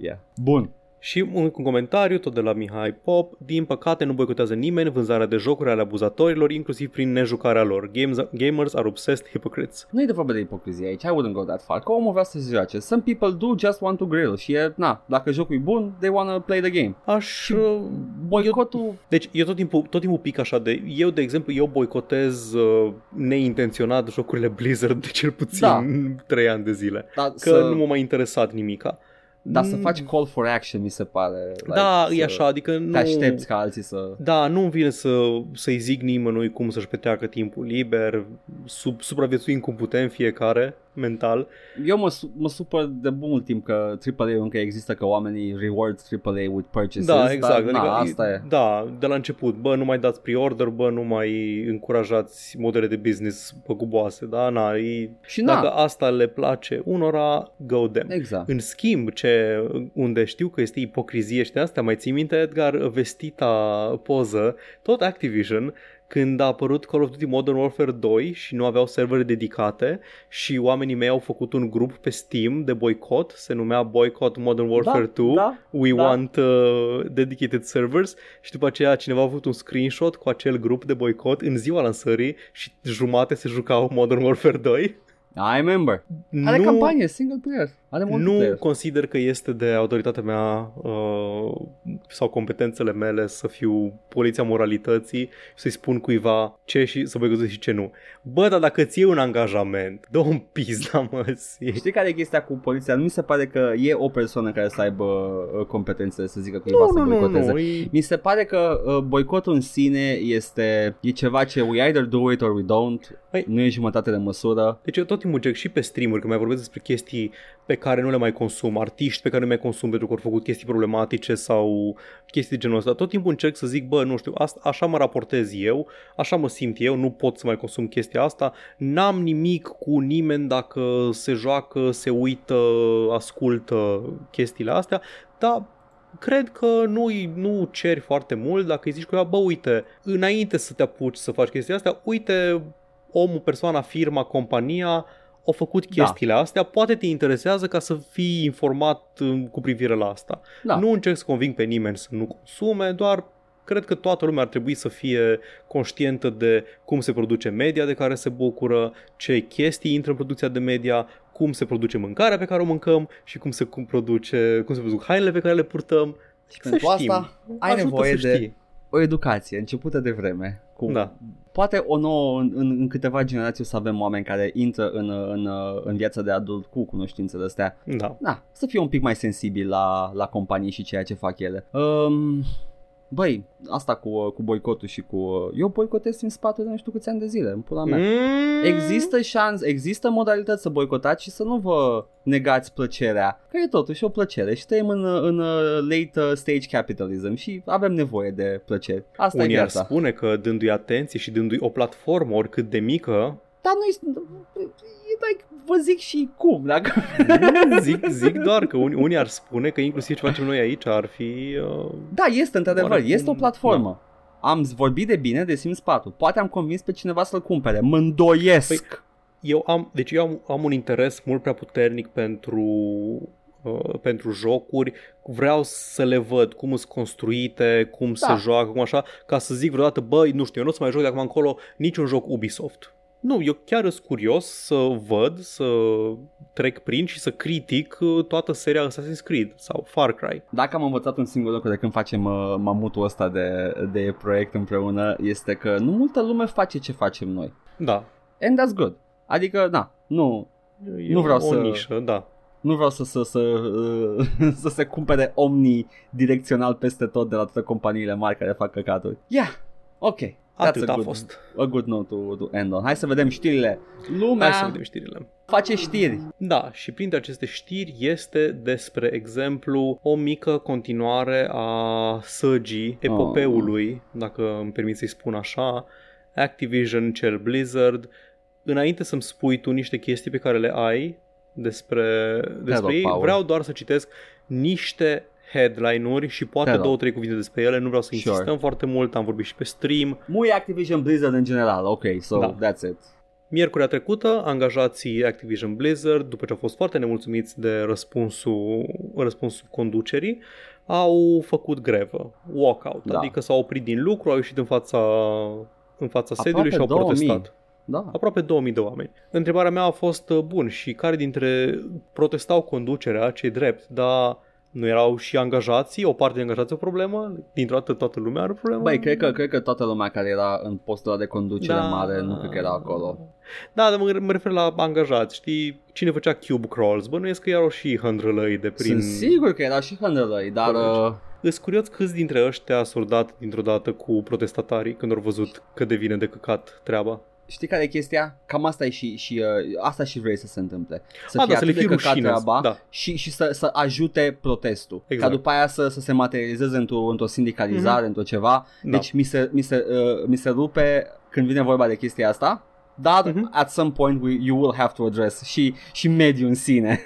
Yeah. Bun. Și un comentariu tot de la Mihai Pop, din păcate nu boicotează nimeni vânzarea de jocuri ale abuzatorilor, inclusiv prin nejucarea lor. Games, gamers are obsessed hypocrites. Nu e de vorba de ipocrizie aici, I wouldn't go that far. Că omul vrea să se joace. Some people do just want to grill și e, na, dacă jocul e bun, they wanna play the game. Aș... uh, Boicotul... Eu, deci eu tot timpul, tot timpul pic așa de... Eu, de exemplu, eu boicotez uh, neintenționat jocurile Blizzard de cel puțin da. 3 ani de zile. Da, că să... nu m-a mai interesat nimica. Dar să mm. faci call for action mi se pare like, Da, e așa, adică nu Te aștepți ca alții să Da, nu vine să, să-i zic nimănui cum să-și petreacă timpul liber sub, Supraviețuim cum putem fiecare mental. Eu mă, mă supăr de mult timp că AAA încă există, că oamenii reward AAA with purchases. Da, exact. Dar, adică, na, asta e. Da, de la început. Bă, nu mai dați pre-order, bă, nu mai încurajați modele de business păguboase, da? Na, e, și na. Dacă asta le place unora, go them. Exact. În schimb, ce, unde știu că este ipocrizie și de asta, mai ții minte, Edgar, vestita poză, tot Activision, când a apărut Call of Duty Modern Warfare 2 și nu aveau servere dedicate și oamenii mei au făcut un grup pe Steam de boicot, se numea Boycott Modern da, Warfare da, 2, da, We da. Want uh, Dedicated Servers și după aceea cineva a avut un screenshot cu acel grup de boicot în ziua lansării și jumate se jucau Modern Warfare 2. I remember. Are nu, campanie single player. Are nu player. consider că este de autoritatea mea uh, sau competențele mele să fiu poliția moralității și să-i spun cuiva ce și să băgăzesc și ce nu. Bă, dar dacă ți un angajament, dă un pizda, mă. Știi care e chestia cu poliția? Nu mi se pare că e o persoană care să aibă uh, competențe să zică cuiva nu, să nu, boicoteze. Nu, nu. Mi se pare că uh, boicotul în sine este e ceva ce we either do it or we don't. Păi, nu e jumătate de măsură. Deci eu tot timpul și pe streamuri, când mai vorbesc despre chestii pe care nu le mai consum, artiști pe care nu mai consum pentru că au făcut chestii problematice sau chestii de genul ăsta. Tot timpul încerc să zic, bă, nu știu, asta, așa mă raportez eu, așa mă simt eu, nu pot să mai consum chestia asta, n-am nimic cu nimeni dacă se joacă, se uită, ascultă chestiile astea, dar cred că nu, nu ceri foarte mult dacă îi zici cuiva, bă, uite, înainte să te apuci să faci chestia asta, uite, omul, persoana, firma, compania au făcut da. chestiile da. astea, poate te interesează ca să fii informat uh, cu privire la asta. Da. Nu încerc să conving pe nimeni să nu consume, doar cred că toată lumea ar trebui să fie conștientă de cum se produce media de care se bucură, ce chestii intră în producția de media, cum se produce mâncarea pe care o mâncăm și cum se cum produce, cum se produc hainele pe care le purtăm. Și pentru asta ai nevoie de știi. o educație începută de vreme cu da. Poate o nouă, în, în, câteva generații o să avem oameni care intră în, în, în viața de adult cu cunoștințe de astea. Da. da. Să fie un pic mai sensibil la, la companii și ceea ce fac ele. Um, Băi, asta cu, cu boicotul și cu... Eu boicotez în spate de nu știu câți ani de zile, în pula mea. Mm. Există șans, există modalități să boicotați și să nu vă negați plăcerea, că e totuși o plăcere și trăim în, în late stage capitalism și avem nevoie de plăceri. Asta Unii e viața. ar spune că dându-i atenție și dându-i o platformă oricât de mică, dar nu like, vă zic și cum. Dacă... <laughs> zic, zic doar că unii, unii ar spune că inclusiv ce facem noi aici ar fi... Uh, da, este într-adevăr, este o platformă. Da. Am vorbit de bine de Sims 4. Poate am convins pe cineva să-l cumpere. Mă îndoiesc. Păi, eu am, deci eu am, am un interes mult prea puternic pentru uh, pentru jocuri, vreau să le văd cum sunt construite, cum da. se joacă, cum așa, ca să zic vreodată, băi, nu știu, eu nu o să mai joc de acum încolo niciun joc Ubisoft. Nu, eu chiar sunt curios să văd, să trec prin și să critic uh, toată seria Assassin's Creed sau Far Cry. Dacă am învățat un singur lucru de când facem uh, mamutul ăsta de, de proiect împreună, este că nu multă lume face ce facem noi. Da. And that's good. Adică, da, nu, e nu vreau o să... nișă, da. Nu vreau să, să, să, <laughs> să se cumpere omnidirecțional peste tot de la toate companiile mari care fac căcaturi. Yeah, ok. Atât a, a fost. A good note to, to end on. Hai să vedem știrile. Lumea Hai să vedem știrile. face știri. Da, și printre aceste știri este despre exemplu o mică continuare a săgii epopeului, oh. dacă îmi permit să-i spun așa, Activision, cel Blizzard. Înainte să-mi spui tu niște chestii pe care le ai despre, despre ei, vreau doar să citesc niște headline-uri și poate Hello. două, trei cuvinte despre ele, nu vreau să sure. insistăm foarte mult, am vorbit și pe stream. Muy Activision Blizzard în general, ok, so da. that's it. Miercurea trecută, angajații Activision Blizzard, după ce au fost foarte nemulțumiți de răspunsul, răspunsul conducerii, au făcut grevă, walkout, da. adică s-au oprit din lucru, au ieșit în fața, în fața sediului și au 2000. protestat. Da. Aproape 2000 de oameni. Întrebarea mea a fost, uh, bun, și care dintre protestau conducerea, cei drept, dar nu erau și angajații, o parte de angajați o problemă? Dintr-o dată toată lumea are o problemă? Băi, cred că, cred că toată lumea care era în postul ăla de conducere Da. mare nu cred că era acolo. Da, dar mă, mă refer la angajați, știi? Cine făcea cube crawls? Bănuiesc că erau și hândrălăi de prin... Sunt sigur că era și hândălăi, dar... Colegi. Uh, Îs curios câți dintre ăștia s-au dat dintr-o dată cu protestatarii când au văzut că devine de căcat treaba. Știi care e chestia? Cam asta e și, și uh, asta și vrei să se întâmple. Să A, fie da, să le atât de fie căcat rușine. treaba Da. și, și să, să ajute protestul. Exact. Ca după aia să, să se materializeze într-o, într-o sindicalizare, într-o ceva. Da. Deci mi se, mi, se, uh, mi se rupe când vine vorba de chestia asta. Dar Mhm. at some point we, you will have to address și, și mediul în sine.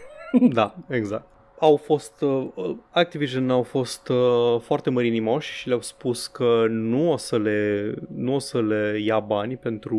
Da, exact. Au fost, uh, Activision au fost uh, foarte mărinimoși și le-au spus că nu o să le, nu o să le ia bani pentru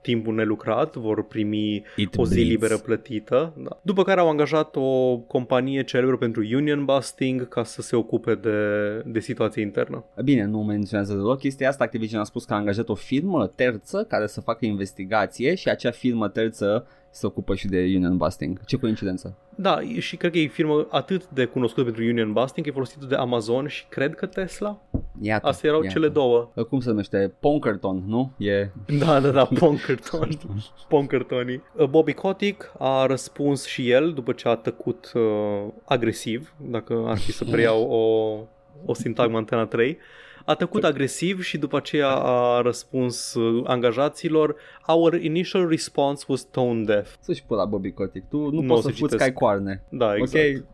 timpul nelucrat, vor primi It o zi bleeds. liberă plătită. Da. După care au angajat o companie celebră pentru union busting ca să se ocupe de, de situația internă. Bine, nu menționează deloc chestia asta. Activision a spus că a angajat o firmă terță care să facă investigație și acea firmă terță se ocupă și de union busting. Ce coincidență. Da, și cred că e firmă atât de cunoscută pentru union busting, că e folosită de Amazon și cred că Tesla. Iată, Astea erau iată. cele două. Cum se numește? Ponkerton, nu? E... Da, da, da, Ponkerton. Ponkertonii. Bobby Kotick a răspuns și el după ce a tăcut uh, agresiv, dacă ar fi să preiau o, o sintagmă Antena 3. A tăcut agresiv și după aceea a răspuns uh, angajaților Our initial response was tone deaf. Să-și pula Bobby Kotick. Tu nu Nu o poți să să fuți citesc. ca ai coarne. Da, exact. Ok?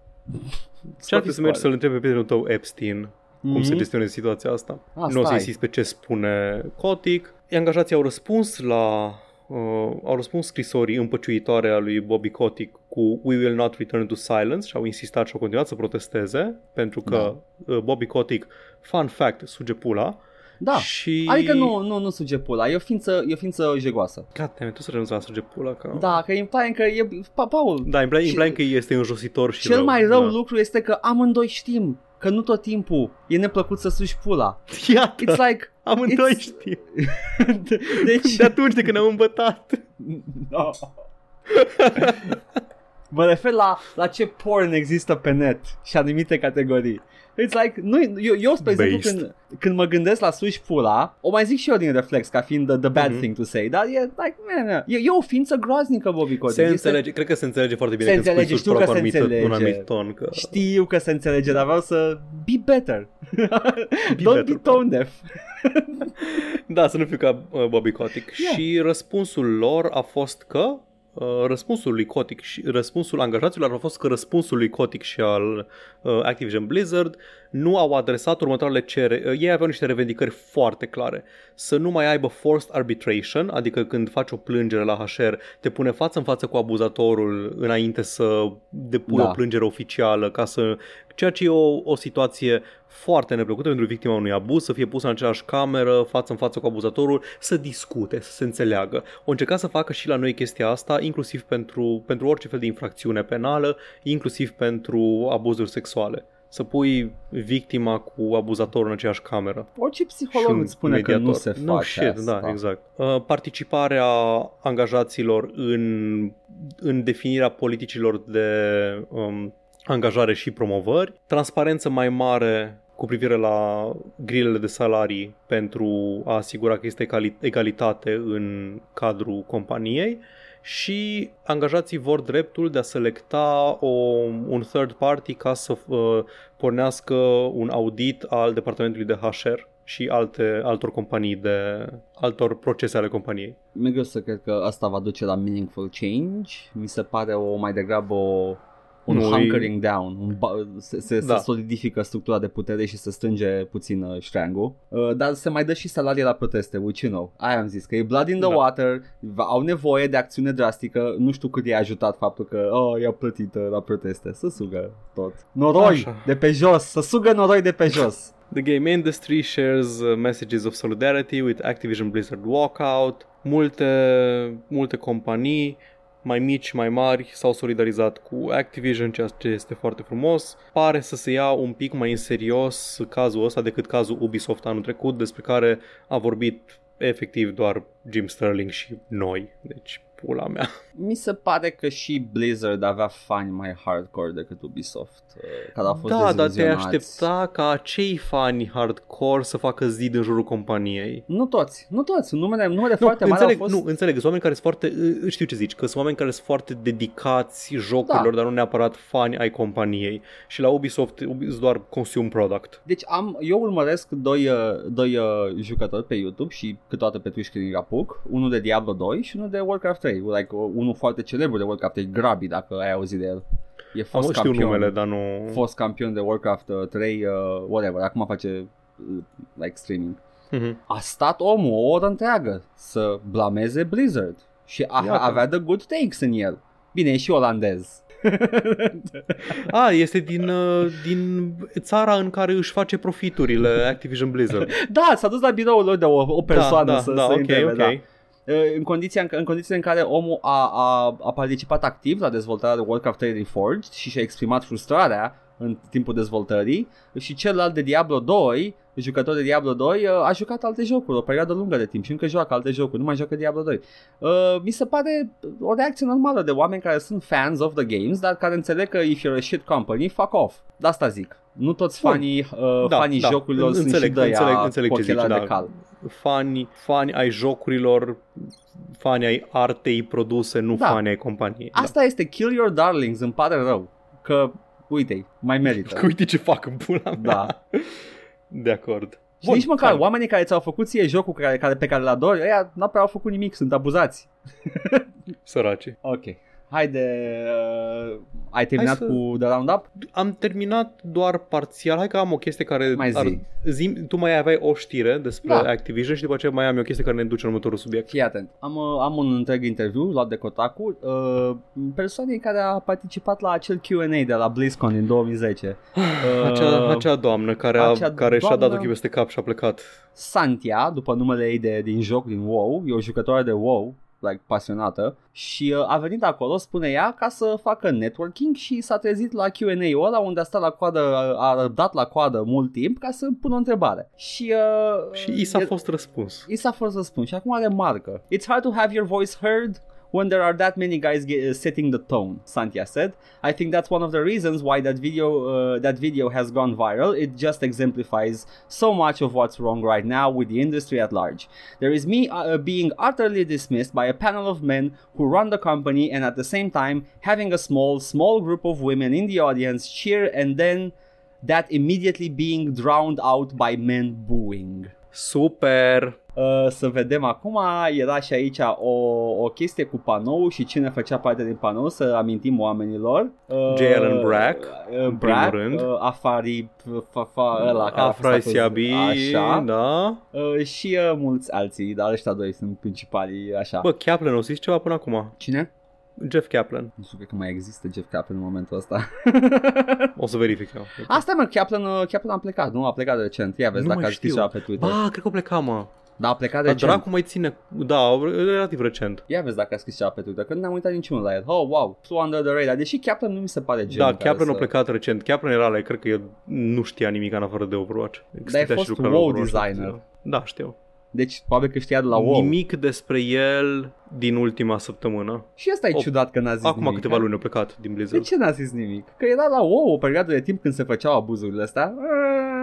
Ce ar fi să mergi să-l întrebi pe prietenul tău Epstein cum se Mhm. gestioneze situația asta. Ah, nu o să stai. insist pe ce spune Kotick. Angajații au răspuns la uh, au răspuns scrisorii împăciuitoare a lui Bobby Kotick cu We will not return to silence și au insistat și au continuat să protesteze pentru că uh, Bobby Kotick, fun fact, suge pula Da. și... Adică nu, nu, nu suge pula. E o ființă, e o ființă jegoasă. God damn it, tu să renunți la suge pula ca... Da, că imply că e... Pa, Paul, Da, imply, Și- imply că este înjositor și cel rău. mai rău da. lucru este că amândoi știm că nu tot timpul e neplăcut să sugi pula. Iată, It's like... amândoi it's- știm. <laughs> deci... De atunci de când am îmbătat. No. Mă refer la, la ce porn există pe net și anumite categorii. It's like, nu, eu, eu spre exemplu, Based. când, când mă gândesc la suși pula, o mai zic și eu din reflex ca fiind the, the bad Mhm. thing to say, dar e, like, man, man, e, e o ființă groaznică, Bobby Kotick. Se Este- înțelege, cred că se înțelege foarte bine Se când spui înțelege, sus știu pula că cu se un anumit- un înțelege. anumit ton. Că... Știu că se înțelege, dar vreau să be better. Don't better, be tone deaf. Da, să nu fiu ca uh, Bobby Kotick. Yeah. Și răspunsul lor a fost că uh, răspunsul lui Kotick și răspunsul angajaților a fost că răspunsul lui Kotick și al uh, Activision Blizzard nu au adresat următoarele cere. Uh, ei aveau niște revendicări foarte clare. Să nu mai aibă forced arbitration, adică când faci o plângere la HR, te pune față în față cu abuzatorul înainte să depui Da. o plângere oficială, ca să ceea ce e o, o situație foarte neplăcută pentru victima unui abuz, să fie pusă în aceeași cameră, față în față cu abuzatorul, să discute, să se înțeleagă. O încerca să facă și la noi chestia asta, inclusiv pentru, pentru orice fel de infracțiune penală, inclusiv pentru abuzuri sexuale. Să pui victima cu abuzatorul în aceeași cameră. Orice Și psiholog un îți spune că mediator. nu se no face shit, asta. da, exact. Uh, participarea angajaților în, în definirea politicilor de um, angajare și promovări, transparență mai mare cu privire la grilele de salarii pentru a asigura că este egali- egalitate în cadrul companiei și angajații vor dreptul de a selecta o, un third party ca să uh, pornească un audit al departamentului de HR și alte, altor companii de altor procese ale companiei. Mi-e greu să cred că asta va duce la meaningful change. Mi se pare o mai degrabă o, un Nu, e- hunkering down. Un ba- se, se, Da. se solidifică structura de putere și se strânge puțin uh, ștreangul. Uh, dar se mai dă și salarii la proteste, which you know. Aia am zis că e blood in the Da. water, va- au nevoie de acțiune drastică. Nu știu cât i-a ajutat faptul că oh, i-a plătit uh, la proteste. Să sugă tot. Noroi Așa. de pe jos, să sugă noroi de pe jos. <laughs> The game industry shares uh, messages of solidarity with Activision Blizzard walkout. Multe, multe companii mai mici, mai mari s-au solidarizat cu Activision, ceea ce este foarte frumos. Pare să se ia un pic mai în serios cazul ăsta decât cazul Ubisoft anul trecut, despre care a vorbit efectiv doar Jim Sterling și noi. Deci pula mea. <laughs> Mi se pare că și Blizzard avea fani mai hardcore decât Ubisoft, uh, care au fost Da, dar te deziluzionați. aștepta ca acei fani hardcore să facă zid în jurul companiei. Nu toți, nu toți, numele, numele Nu, foarte mari înțeleg, au fost... nu, înțeleg, sunt oameni care sunt foarte, uh, știu ce zici, că sunt oameni care sunt foarte dedicați jocurilor, Da. dar nu neapărat fani ai companiei. Și la Ubisoft sunt doar consume product. Deci am, eu urmăresc doi, uh, doi uh, jucători pe YouTube și câteodată pe Twitch când îi apuc, unul de Diablo 2 și unul de Warcraft 3, like, uh, unul foarte celebru de Warcraft 3, Grabi, dacă ai auzit de el. E Am fost știu campion, numele, dar nu... fost campion de Warcraft uh, 3, uh, whatever, acum face uh, like streaming. Mhm. A stat omul o oră întreagă să blameze Blizzard și a, Iată. avea the good takes în el. Bine, e și olandez. <laughs> A, este din, uh, din țara în care își face profiturile Activision Blizzard. da, s-a dus la biroul lor de o, o persoană da, să, da, să ok, întrebe, ok. da. În, condiția, în, în condițiile în care omul a, a, a participat activ la dezvoltarea de Warcraft 3 Reforged și și-a exprimat frustrarea în timpul dezvoltării și celălalt de Diablo 2, jucător de Diablo 2, a jucat alte jocuri o perioadă lungă de timp și încă joacă alte jocuri, nu mai joacă Diablo 2. Uh, mi se pare o reacție normală de oameni care sunt fans of the games, dar care înțeleg că if you're a shit company, fuck off. De asta zic. Nu toți Bun. fanii, uh, Da, fanii da, jocurilor sunt înțeleg, și de înțeleg, înțeleg cu ce zici, ochelari da. de cal. Fani, fani ai jocurilor, fani ai artei produse, nu Da. fani ai companiei. Asta este Kill Your Darlings, îmi pare rău. Că, uite mai merită. Da. Că uite ce fac în pula mea. Da. De acord. Și nici măcar fine. oamenii care ți-au făcut ție jocul care, care, pe care l adori, ăia n-au prea au făcut nimic, sunt abuzați. Săraci. Ok. Haide, uh, ai terminat să- cu The Roundup? Am terminat doar parțial. Hai că am o chestie care... Mai zi. zi tu mai aveai o știre despre Da. Activision și după aceea mai am eu o chestie care ne duce în următorul subiect. Fii atent. Am, uh, am un întreg interviu luat de Kotaku, uh, persoanei care a participat la acel Q&A de la BlizzCon din 2010. <sighs> Uh, Acea, acea doamnă care, a, acea care și-a dat doamnă- ochii peste cap și a plecat. Santia, după numele ei de, din joc, din WoW, e o jucătoare de WoW, like, pasionată și uh, a venit acolo, spune ea, ca să facă networking și s-a trezit la Q&A-ul ăla unde a stat la coadă, a răbdat la coadă mult timp ca să pună o întrebare. Și, uh, Și i s-a e- fost răspuns. I s-a fost răspuns și acum are marcă. It's hard to have your voice heard when there are that many guys uh, setting the tone, Santia said. I think that's one of the reasons why that video uh, that video has gone viral. It just exemplifies so much of what's wrong right now with the industry at large. There is me uh, being utterly dismissed by a panel of men who run the company and at the same time having a small small group of women in the audience cheer and then that immediately being drowned out by men booing. Super! Uh, să vedem acum, era și aici o, o chestie cu panou și cine făcea parte din panou, să amintim oamenilor. Uh, J. Allen Brack, uh, în Brack, primul rând. Uh, Afari, fa, fa, ăla care a fost Afra acuz- Siabi, așa, da. uh, și uh, mulți alții, dar ăștia doi sunt principalii, așa. Bă, Kaplan, o zis ceva până acum. Cine? Jeff Kaplan. Nu știu, cred că mai există Jeff Kaplan în momentul ăsta. <laughs> O să verific eu. Asta mă, Kaplan, uh, Kaplan a plecat, nu? A plecat recent. Ia vezi Nu dacă mai a scris știu. ceva pe Twitter. Ba, cred că o pleca, mă. Da, a plecat Dar recent. dracu mai ține. Da, relativ recent. Ia vezi dacă a scris ceva pe Twitter, că nu ne-am uitat niciunul la el. Oh, wow, flew under the radar. Deși Kaplan nu mi se pare genul Da, care Kaplan a să... plecat recent. Kaplan era la, cred că el nu știa nimic în afară de Overwatch. Dar ai Stătea și fost lucra la WoW Overwatch. designer. Da, știu. Deci, probabil că știa de la WoW. Nimic despre el din ultima săptămână. Și asta e Oh, ciudat că n-a zis Acum nimic. câteva luni a plecat din De Blizzard. ce n-a zis nimic? Că era la WoW o perioadă de timp când se făceau abuzurile astea.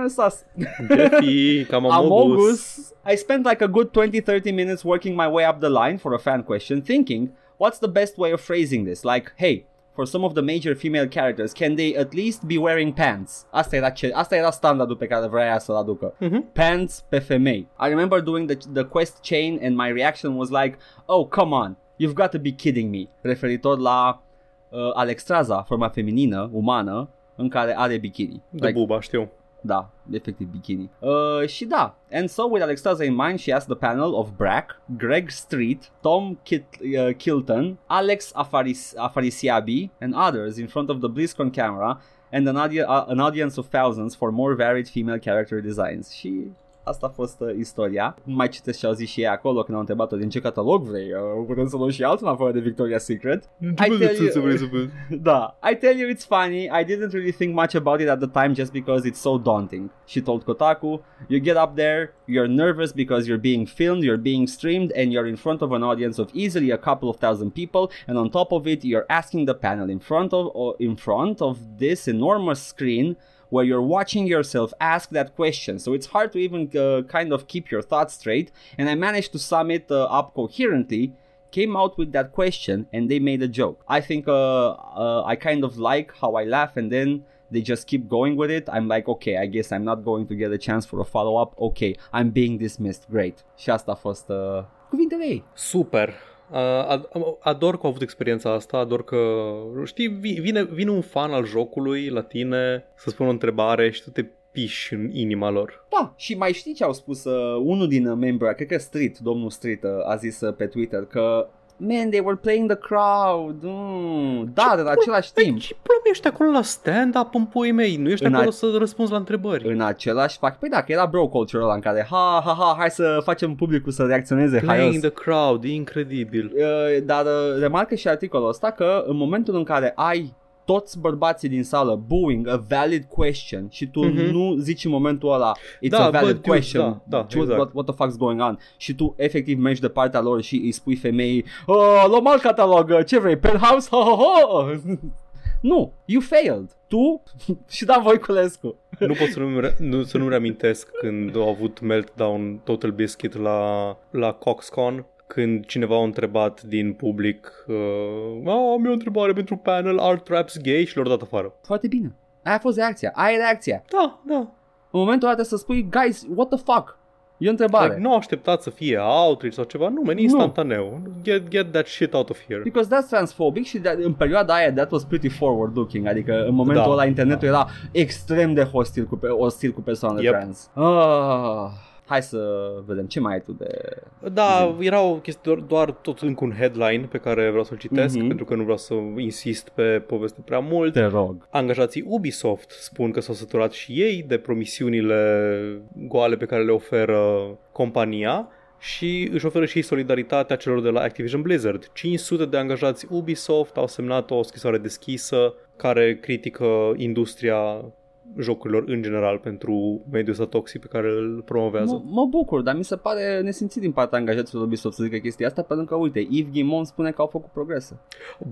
Eee, Sas. Jeffy, cam amogus. Amogus. I spent like a good 20-30 minutes working my way up the line for a fan question, thinking, what's the best way of phrasing this? Like, hey, for some of the major female characters, can they at least be wearing pants? Asta era, ce, asta era standardul pe care vrea ea să-l aducă. Mhm. Pants pe femei. I remember doing the, the quest chain and my reaction was like, oh, come on, you've got to be kidding me. Referitor la uh, Alexstrasza, forma feminină, umană, în care are bikini. De buba, știu. Da, efectiv bikini. Uh, și da, and so with Alexstrasza in mind, she asked the panel of Brack, Greg Street, Tom Kit, uh, Kilton, Alex Afaris- Afarisiabi, and others in front of the BlizzCon camera and an, audi- uh, an audience of thousands for more varied female character designs. Și Asta a fost uh, istoria. Mai citesc ce au zis și ei acolo când au întrebat-o din ce catalog vrei. Uh, putem să luăm și altul în afară de Victoria's Secret. I tell you, <laughs> da, I tell you it's funny. I didn't really think much about it at the time just because it's so daunting. She told Kotaku, you get up there, you're nervous because you're being filmed, you're being streamed, and you're in front of an audience of easily a couple of thousand people, and on top of it, you're asking the panel in front of or in front of this enormous screen where you're watching yourself ask that question. So it's hard to even uh, kind of keep your thoughts straight. And I managed to sum it uh, up coherently. Came out with that question and they made a joke. I think uh, uh, I kind of like how I laugh and then they just keep going with it. I'm like, okay, I guess I'm not going to get a chance for a follow up. Okay, I'm being dismissed. Great. Și asta a fost uh, cuvintele. Super. Uh, ador că au avut experiența asta, ador că, știi, vine, vine un fan al jocului la tine să spună o întrebare și tu te piși în inima lor. Da, și mai știi ce au spus uh, unul din membri, cred că Street, domnul Street uh, a zis uh, pe Twitter că Man, they were playing the crowd. Mm. Da, de în același timp. Ce probleme ești acolo la stand-up în pui mei? Nu ești în acolo a... să răspunzi la întrebări. În același fac. Păi da, că era bro culture ăla în care ha, ha, ha, hai să facem publicul să reacționeze. Playing haios. the crowd, incredibil. Uh, dar uh, remarcă și articolul ăsta că în momentul în care ai toți bărbații din sală booing a valid question și tu mm-hmm. nu zici în momentul ăla it's da, a valid but, question da, da, exact. what, what the fuck's going on și tu efectiv mergi de partea lor și îi spui femeii oh, luăm alt catalog, ce vrei, penthouse? Ho, ho, ho. nu, you failed tu <laughs> și Dan Voiculescu. <laughs> Nu pot să nu-mi, re- nu, să nu reamintesc când au avut meltdown Total Biscuit la, la Coxcon când cineva a întrebat din public uh, am eu o întrebare pentru panel, are traps gay și l-au dat afară. Foarte bine. Aia a fost reacția. Aia e reacția. Da, da. În momentul ăla să spui, guys, what the fuck? E o întrebare. Like, nu așteptat să fie outreach sau ceva, nu, meni instantaneu. Get, get that shit out of here. Because that's transphobic și de, în perioada aia that was pretty forward looking, adică în momentul da, ăla internetul da. era extrem de hostil cu, ostil cu persoanele yep. trans. Ah hai să vedem ce mai ai tu de... Da, zi. era o chestie doar, doar tot încă un headline pe care vreau să-l citesc mm-hmm. pentru că nu vreau să insist pe poveste prea mult. Te rog. Angajații Ubisoft spun că s-au săturat și ei de promisiunile goale pe care le oferă compania și își oferă și solidaritatea celor de la Activision Blizzard. 500 de angajați Ubisoft au semnat o scrisoare deschisă care critică industria jocurilor în general pentru mediul ăsta toxic pe care îl promovează. M- mă bucur, dar mi se pare nesimțit din partea angajaților Ubisoft să zică chestia asta pentru că, uite, Yves Guimond spune că au făcut progrese.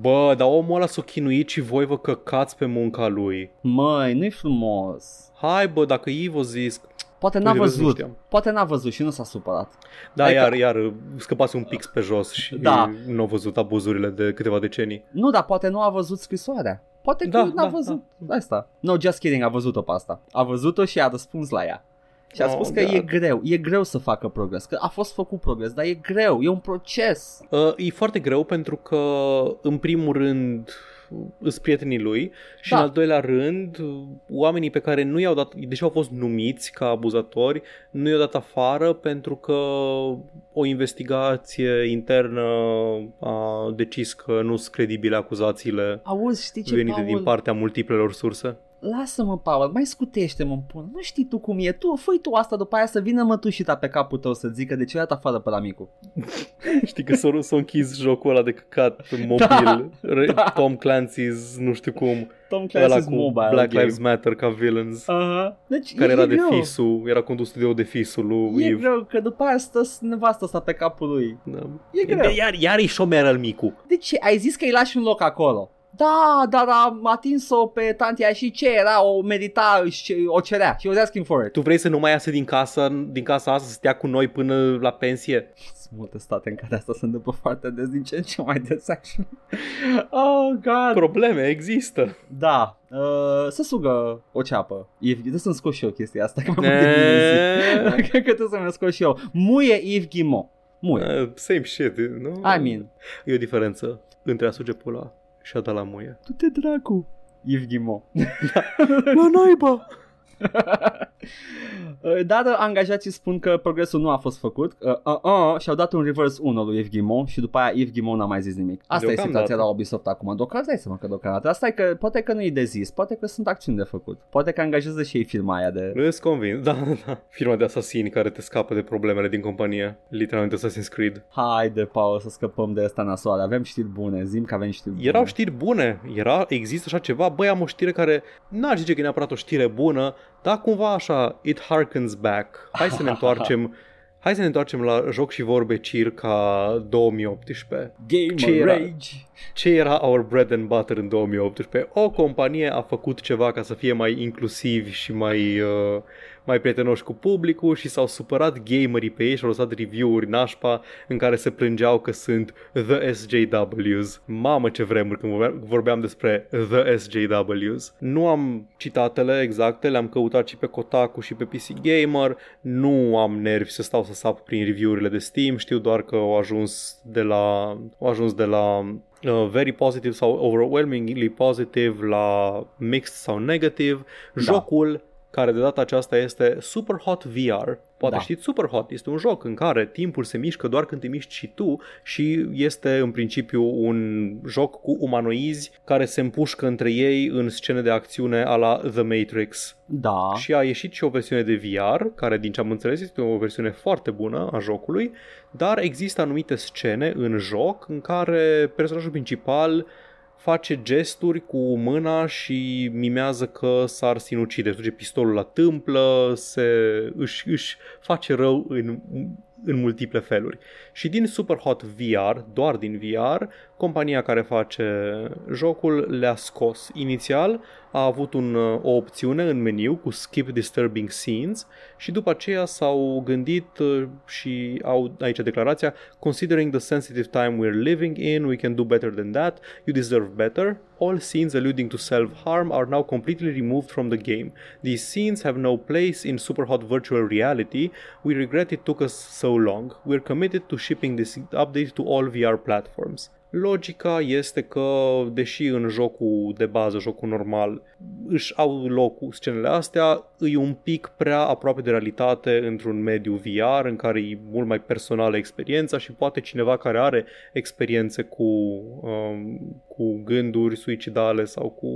Bă, dar omul ăla s-a chinuit și voi vă căcați pe munca lui. Măi, nu-i frumos. Hai bă, dacă Yves o zis, Poate n-a văzut, poate n-a văzut și nu s-a supărat. Da, adică... iar, iar scăpase un pix pe jos și da. nu a văzut abuzurile de câteva decenii. Nu, dar poate nu a văzut scrisoarea. Poate că da, n-a da, văzut da. asta. No, just kidding, a văzut-o pe asta. A văzut-o și a răspuns la ea. Și a oh, spus că God. e greu, e greu să facă progres, că a fost făcut progres, dar e greu, e un proces. Uh, e foarte greu pentru că, în primul rând, îs prietenii lui și da. în al doilea rând oamenii pe care nu i-au dat, deși au fost numiți ca abuzatori, nu i-au dat afară pentru că o investigație internă a decis că nu sunt credibile acuzațiile Auzi, știi ce, venite Paul? din partea multiplelor surse lasă-mă, Paul, mai scutește-mă în pun. Nu știi tu cum e. Tu făi tu asta după aia să vină mătușita pe capul tău să zică de ce dat afară pe la micu. <laughs> știi că s-a, s-a închis jocul ăla de căcat pe mobil. Da, da. Tom Clancy's, nu știu cum. Tom Clancy's cu Mobile Black game. Lives Matter ca villains. Uh-huh. Deci care e, era e de greu. fisul, era condus de de fisul lui E Eve. greu, că după aia stă nevastă asta pe capul lui. Da. E greu. De, iar, iar e șomer al micu. De ce? Ai zis că îi lași un loc acolo. Da, dar am atins-o pe tantia și ce era, o medita, o cerea. Și was asking for it. Tu vrei să nu mai iasă din casa, din casa asta, să stea cu noi până la pensie? Sunt multe state în care asta se întâmplă foarte des, din ce în ce mai des, actually. Oh, God. Probleme există. Da, Uh, să sugă o ceapă. E, trebuie să-mi scot și eu chestia asta, că m-am <laughs> Cred că trebuie să-mi scot și eu. Muie Yves Guimont. Muie. Uh, same shit, nu? I mean. E o diferență între a suge pula și a dat la muie. Tu te dracu! Yves Guimont. la naiba! <laughs> Uh, <laughs> Dar uh, angajații spun că progresul nu a fost făcut uh, uh, uh, și au dat un reverse 1 lui Yves Guillemot și după aia Yves Guillemot n-a mai zis nimic. Asta e Deocamdată. situația la Ubisoft acum. Deocamdată, dai seama că deocamdată. Asta e că poate că nu e de zis, poate că sunt acțiuni de făcut. Poate că angajează și ei firma aia de... Îți convins, da, da, da. Firma de asasini care te scapă de problemele din companie. Literalmente Assassin's Creed. Haide, Paul, să scăpăm de asta nasoare. Avem știri bune, zim că avem știri bune. Erau știri bune, era, există așa ceva, băi, am o știre care n-aș zice că e neapărat o știre bună, dar cumva așa, it harkens back. Hai să ne <laughs> întoarcem, hai să ne întoarcem la joc și vorbe circa 2018. Gamer Ce era? Rage. Ce era our bread and butter în 2018? O companie a făcut ceva ca să fie mai inclusivi și mai, uh, mai prietenoși cu publicul și s-au supărat gamerii pe ei și au lăsat review-uri nașpa în care se plângeau că sunt The SJWs. Mamă ce vremuri când vorbeam, vorbeam despre The SJWs. Nu am citatele exacte, le-am căutat și pe Kotaku și pe PC Gamer. Nu am nervi să stau să sap prin review-urile de Steam, știu doar că au ajuns de la, au ajuns de la uh, very positive sau overwhelmingly positive la mixed sau negative. Da. Jocul care de data aceasta este Super Hot VR. Poate Da. știți Super Hot, este un joc în care timpul se mișcă doar când te miști și tu și este în principiu un joc cu umanoizi care se împușcă între ei în scene de acțiune a la The Matrix. Da. Și a ieșit și o versiune de VR, care din ce am înțeles este o versiune foarte bună a jocului, dar există anumite scene în joc în care personajul principal face gesturi cu mâna și mimează că s-ar sinucide. Duce pistolul la tâmplă, se, își, își face rău în, în multiple feluri. Și din Superhot VR, doar din VR, compania care face jocul le-a scos. Inițial a avut un, o opțiune în meniu cu Skip Disturbing Scenes și după aceea s-au gândit uh, și au aici declarația Considering the sensitive time we're living in, we can do better than that. You deserve better. All scenes alluding to self-harm are now completely removed from the game. These scenes have no place in Superhot virtual reality. We regret it took us so long. We're committed to shipping this update to all VR platforms. Logica este că, deși în jocul de bază, jocul normal, își au locul scenele astea, e un pic prea aproape de realitate într-un mediu VR în care e mult mai personală experiența și poate cineva care are experiențe cu, um, cu gânduri suicidale sau cu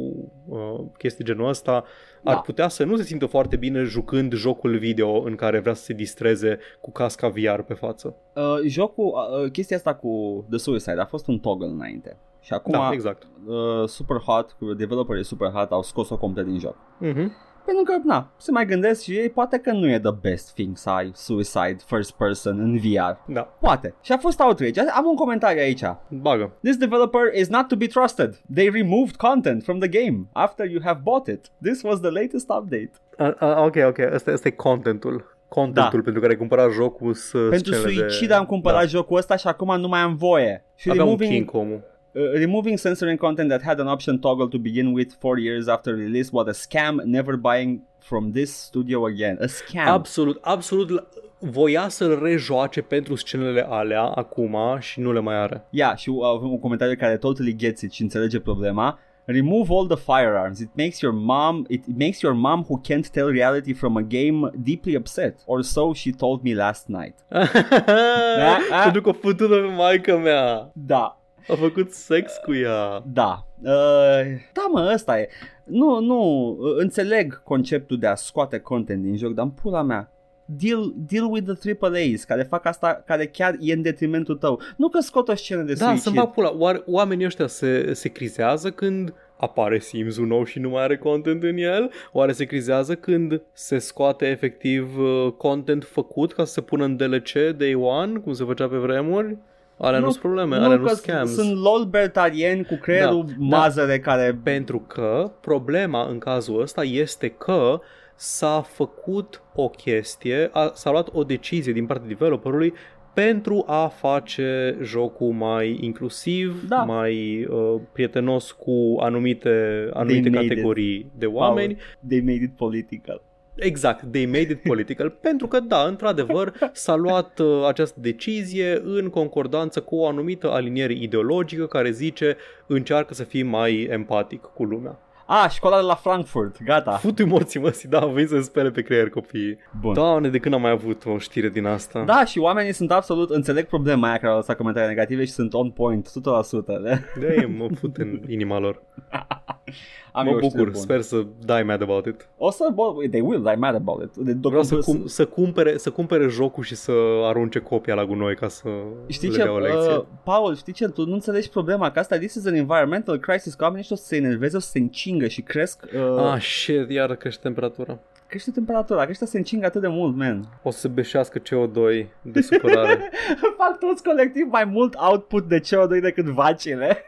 uh, chestii genul ăsta, ar Da. putea să nu se simtă foarte bine jucând jocul video în care vrea să se distreze cu casca VR pe față. Uh, jocul, uh, chestia asta cu The Suicide a fost un toggle înainte. Și acum da, exact. uh, Super Hot, developerii Super Hot au scos-o complet din joc. Mm-hmm. Pentru că, na, se mai gândesc și ei, poate că nu e the best thing să ai Suicide first person în VR. Da, Poate. Și a fost outrage. Am un comentariu aici. bagă. This developer is not to be trusted. They removed content from the game after you have bought it. This was the latest update. A, a, ok, ok, ăsta, ăsta e contentul. Contentul Da. pentru care ai cumpărat jocul să Pentru scenele suicid de... am cumpărat da. jocul ăsta și acum nu mai am voie. Și Avea un removing, king omul. Uh, removing censoring content that had an option toggle to begin with four years after release was a scam. Never buying from this studio again. A scam. Absolut, absolut la- voia să-l rejoace pentru scenele alea acum și nu le mai are. Yeah, și uh, avem un comentariu care totally gets it și înțelege problema. Remove all the firearms. It makes your mom it makes your mom who can't tell reality from a game deeply upset. Or so she told me last night. <laughs> Da, a. Pentru că a făcut pe maica mea. Da, A făcut sex cu ea. da. Uh, da, mă, ăsta e. Nu, nu, uh, înțeleg conceptul de a scoate content din joc, dar în pula mea. Deal, deal with the AAAs care fac asta, care chiar e în detrimentul tău. Nu că scot o scenă de Da, suicid. să-mi bag pula. Oare, oamenii ăștia se, se crizează când apare Sims-ul nou și nu mai are content în el? Oare se crizează când se scoate efectiv uh, content făcut ca să se pună în DLC day one, cum se făcea pe vremuri? Alea nu sunt probleme, alea nu că sunt scams. sunt lol-bertarieni cu creierul Da, da, mazăre care... Pentru că problema în cazul ăsta este că s-a făcut o chestie, a, s-a luat o decizie din partea developerului pentru a face jocul mai inclusiv, Da. mai uh, prietenos cu anumite, anumite made it. categorii de oameni. They made it political. Exact, they made it political, <laughs> pentru că da, într-adevăr s-a luat uh, această decizie în concordanță cu o anumită aliniere ideologică care zice încearcă să fii mai empatic cu lumea. Ah, școala de la Frankfurt, gata. Futu morții măsii, da, vei să spele pe creier copiii. Bun. Doamne, de când am mai avut o știre din asta? Da, și oamenii sunt absolut, înțeleg problema aia care au lăsat comentarii negative și sunt on point, 100%. De. De mă fut în inima lor. <laughs> Am mă eu o știre bucur, bună. sper să die mad about it. O să, bă, they will, die mad about it. De, Vreau să, docu- cum, să, cumpere, să cumpere jocul și să arunce copia la gunoi ca să Știi le ce, dea o lecție. uh, Paul, știi ce, tu nu înțelegi problema, că asta, this is an environmental crisis, că oamenii ăștia o să se enerveze, o să se încingă și cresc, uh, ah, shit, iar crește temperatura. crește temperatura, că ăștia se încingă atât de mult, man. O să se beșească CO2 de supărare. <laughs> Fac toți colectiv mai mult output de CO2 decât vacile. <laughs>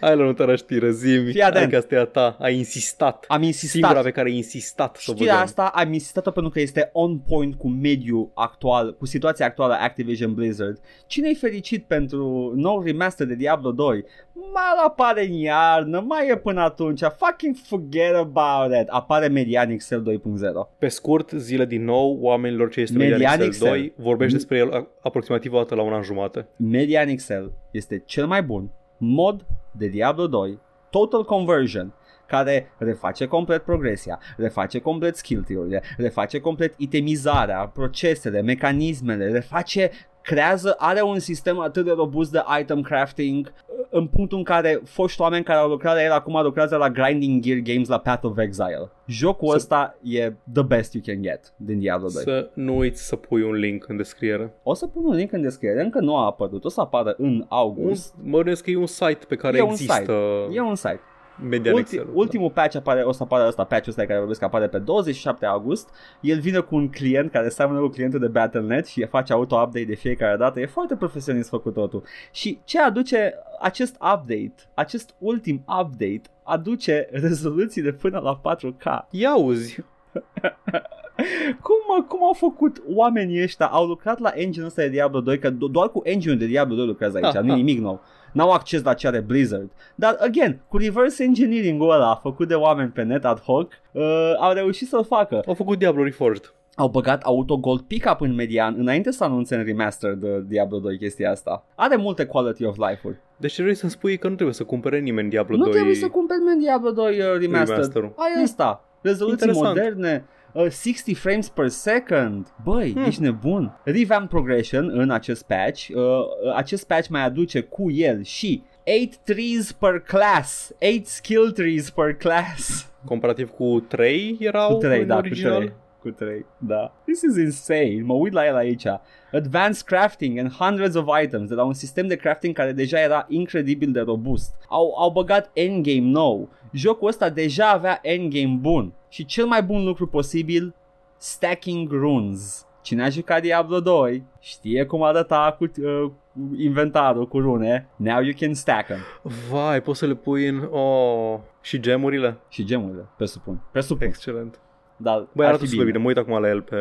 Hai la următoarea știre, zi Fii atent. Hai că asta e a ta, ai insistat. Am insistat. Singura pe care ai insistat să o Știrea băgăm. asta am insistat-o pentru că este on point cu mediul actual, cu situația actuală a Activision Blizzard. Cine-i fericit pentru nou remaster de Diablo 2? Mai apare în iarnă, mai e până atunci, fucking forget about it. Apare Median Excel 2.0. Pe scurt, zile din nou, oamenilor ce este Median Median Excel. 2, vorbești Mm. despre el a- aproximativ o dată la un an jumate. Median Excel este cel mai bun mod de Diablo 2, Total Conversion, care reface complet progresia, reface complet skill tree-urile, reface complet itemizarea, procesele, mecanismele, reface creează, are un sistem atât de robust de item crafting în punctul în care foști oameni care au lucrat la el acum lucrează la Grinding Gear Games la Path of Exile. Jocul Să- ăsta e the best you can get din Diablo 2. Să nu uiți să pui un link în descriere. O să pun un link în descriere, încă nu a apărut, o să apară în Un, august. mă gândesc că e un site pe care E un există site. E un site. Median Ulti, Excel. ultimul patch apare, o să apară ăsta, patch-ul ăsta de care vorbesc apare pe 27 august. El vine cu un client care seamănă cu clientul de Battle.net și face auto-update de fiecare dată. E foarte profesionist făcut totul. Și ce aduce acest update, acest ultim update, aduce rezoluții de până la 4K. Ia uzi, <laughs> <laughs> Cum, mă, cum au făcut oamenii ăștia? Au lucrat la engine ăsta de Diablo 2, că do- doar cu engine de Diablo 2 lucrează aici, Ah, nu ah. nimic nou. N-au acces la ce are Blizzard. Dar, again, cu reverse engineering-ul ăla făcut de oameni pe net ad hoc, uh, au reușit să-l facă. au făcut Diablo Reforged. Au băgat auto gold pickup în median înainte să anunțe în remaster de Diablo 2 chestia asta. Are multe quality of life-uri. Deci ce vrei să-mi spui că nu trebuie să cumpere nimeni Diablo Nu 2 trebuie să cumperi men Diablo 2 uh, remastered. remasterul. Ai ăsta. Rezoluții Interesant. moderne. Uh, 60 frames per second. Băi, Hmm. ești nebun. Revamp progression în acest patch. Uh, uh, acest patch mai aduce cu el și 8 trees per class. 8 skill trees per class. Comparativ cu 3 erau Cu 3, în da, original. cu 3. Cu 3, da. This is insane. Mă uit la el aici. Advanced crafting and hundreds of items de la un sistem de crafting care deja era incredibil de robust. Au, au băgat endgame nou. Jocul ăsta deja avea endgame bun. Și cel mai bun lucru posibil, stacking runes. Cine a jucat Diablo 2 știe cum arăta cu uh, cu inventarul cu rune. Now you can stack them. Vai, poți să le pui în... Oh. Și gemurile? Și gemurile, presupun. Presupun. Excelent. Dar Băi, ar arată fi super bine. Mă uit acum la el pe,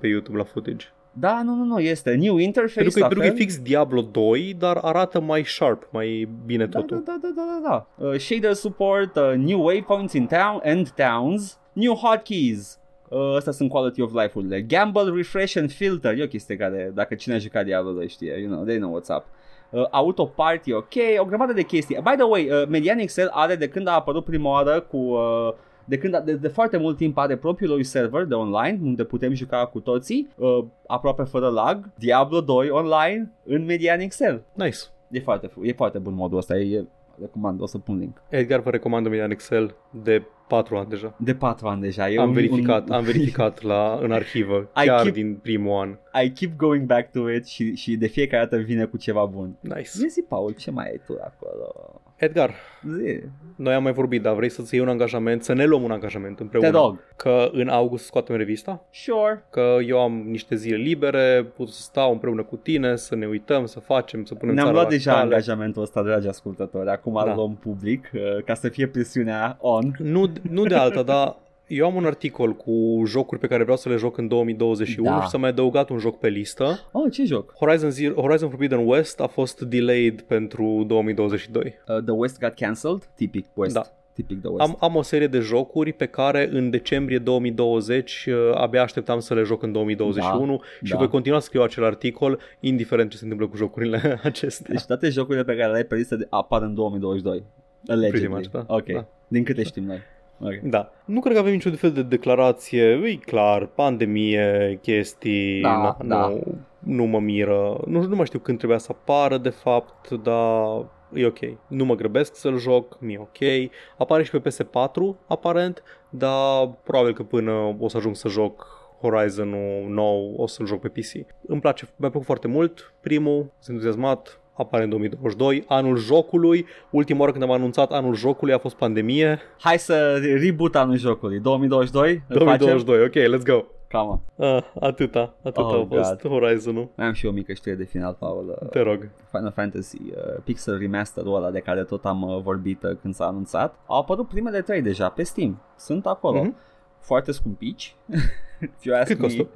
pe YouTube, la footage. Da, nu, nu, nu, este new interface Pentru că, la pentru că e fel. fix Diablo 2, dar arată mai sharp, mai bine Da, totul. da, da, da, da, da. Uh, shader support, uh, new waypoints in town and towns, new hotkeys. Uh, astea sunt quality of life-urile. Gamble, refresh and filter. E o chestie care, dacă cine a jucat Diablo 2 știe, you know, they know what's up. Uh, auto party, ok, o grămadă de chestii. By the way, uh, Median Excel are de când a apărut prima oară cu... Uh, de, când, de, de foarte mult timp are propriul lui server de online unde putem juca cu toții uh, aproape fără lag Diablo 2 online în Median Excel Nice. E foarte, e foarte bun modul ăsta, e, e recomand, o să pun link. Edgar vă recomandă Median Excel de 4 ani deja. De 4 ani deja. E am un, verificat, un, am verificat la, în arhivă, <laughs> I chiar keep- din primul an. I keep going back to it și, și de fiecare dată vine cu ceva bun. Nice. Zi, Paul, ce mai ai tu acolo? Edgar, Zi. noi am mai vorbit, dar vrei să-ți iei un angajament, să ne luăm un angajament împreună. Te rog. Că în august scoatem revista, Sure. că eu am niște zile libere, pot să stau împreună cu tine, să ne uităm, să facem, să punem Ne-am țara luat la deja cale. angajamentul ăsta, dragi ascultători. Acum Da. îl luăm public uh, ca să fie presiunea on. Nu, nu de alta, dar eu am un articol cu jocuri pe care vreau să le joc în 2021 Da. și s-a mai adăugat un joc pe listă. Oh, ce joc? Horizon, Zero, Horizon Forbidden West a fost delayed pentru 2022. Uh, The West got cancelled? Tipic West. Da. Tipic The West. Am, am o serie de jocuri pe care în decembrie 2020 uh, abia așteptam să le joc în 2021 și da. voi continua să scriu acel articol indiferent ce se întâmplă cu jocurile <laughs> acestea. Deci toate jocurile pe care le ai pe listă de- apar în 2022. Allegedly. much, da. Ok. Da. Din câte știm noi. Ok. Da. Nu cred că avem niciun fel de declarație. E clar, pandemie, chestii, Da, na, da. Nu, nu mă miră. Nu, nu mai știu când trebuia să apară, de fapt, dar e ok. Nu mă grăbesc să-l joc, mi-e ok. Apare și pe PS4, aparent, dar probabil că până o să ajung să joc Horizon-ul nou, o să-l joc pe PC. Îmi place, mi-a plăcut foarte mult primul, sunt entuziasmat, apare în 2022, anul jocului, ultima oară când am anunțat anul jocului a fost pandemie, Hai să reboot anul jocului. 2022? Îl 2022, ok, let's go. Facem? Cam. Uh, atâta, atâta Oh, a fost Horizon-ul. Mai am și eu o mică știre de final, Paul. Uh, Te rog. Final Fantasy uh, Pixel Remaster-ul ăla de care tot am uh, vorbit uh, când s-a anunțat. Au apărut primele trei deja pe Steam. Sunt acolo. Mhm. Foarte scumpici. <laughs> If you ask Cât me. costă?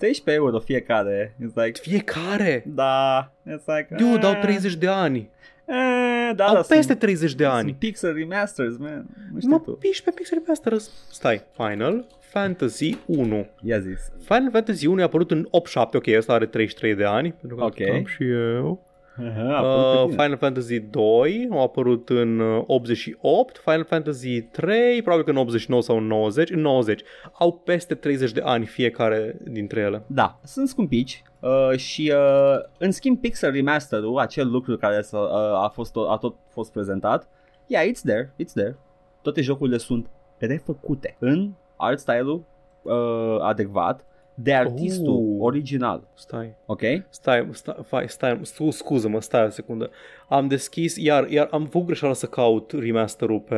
13 euro fiecare. It's like, Fiecare! da, it's like, Dude, eh, dau 30 de ani. Eh, da, Au da, peste sunt, 30 de ani. sunt Pixel Remasters, man. Nu știu Mă tu. piși pe Pixel Remaster. Stai, Final Fantasy 1. Ia zis. Final Fantasy 1 a apărut în 87, ok, ăsta are 33 de ani, pentru că Ok. atât am și eu. Aha, Uh, uh, Final Fantasy 2 a apărut în uh, 88, Final Fantasy 3 probabil că în 89 sau în 90, în 90. Au peste 30 de ani fiecare dintre ele. Da, sunt scumpici uh, și uh, în schimb Pixel Remaster-ul, acel lucru care s-a, uh, a, fost, a tot fost prezentat, yeah, it's there, it's there. Toate jocurile sunt refăcute în art style-ul uh, adecvat de artistul Oh. original, Stai, ok? stai, stai, stai, stai scu- scuză-mă, stai o secundă. Am deschis, iar, iar am făcut greșeala să caut remasterul pe,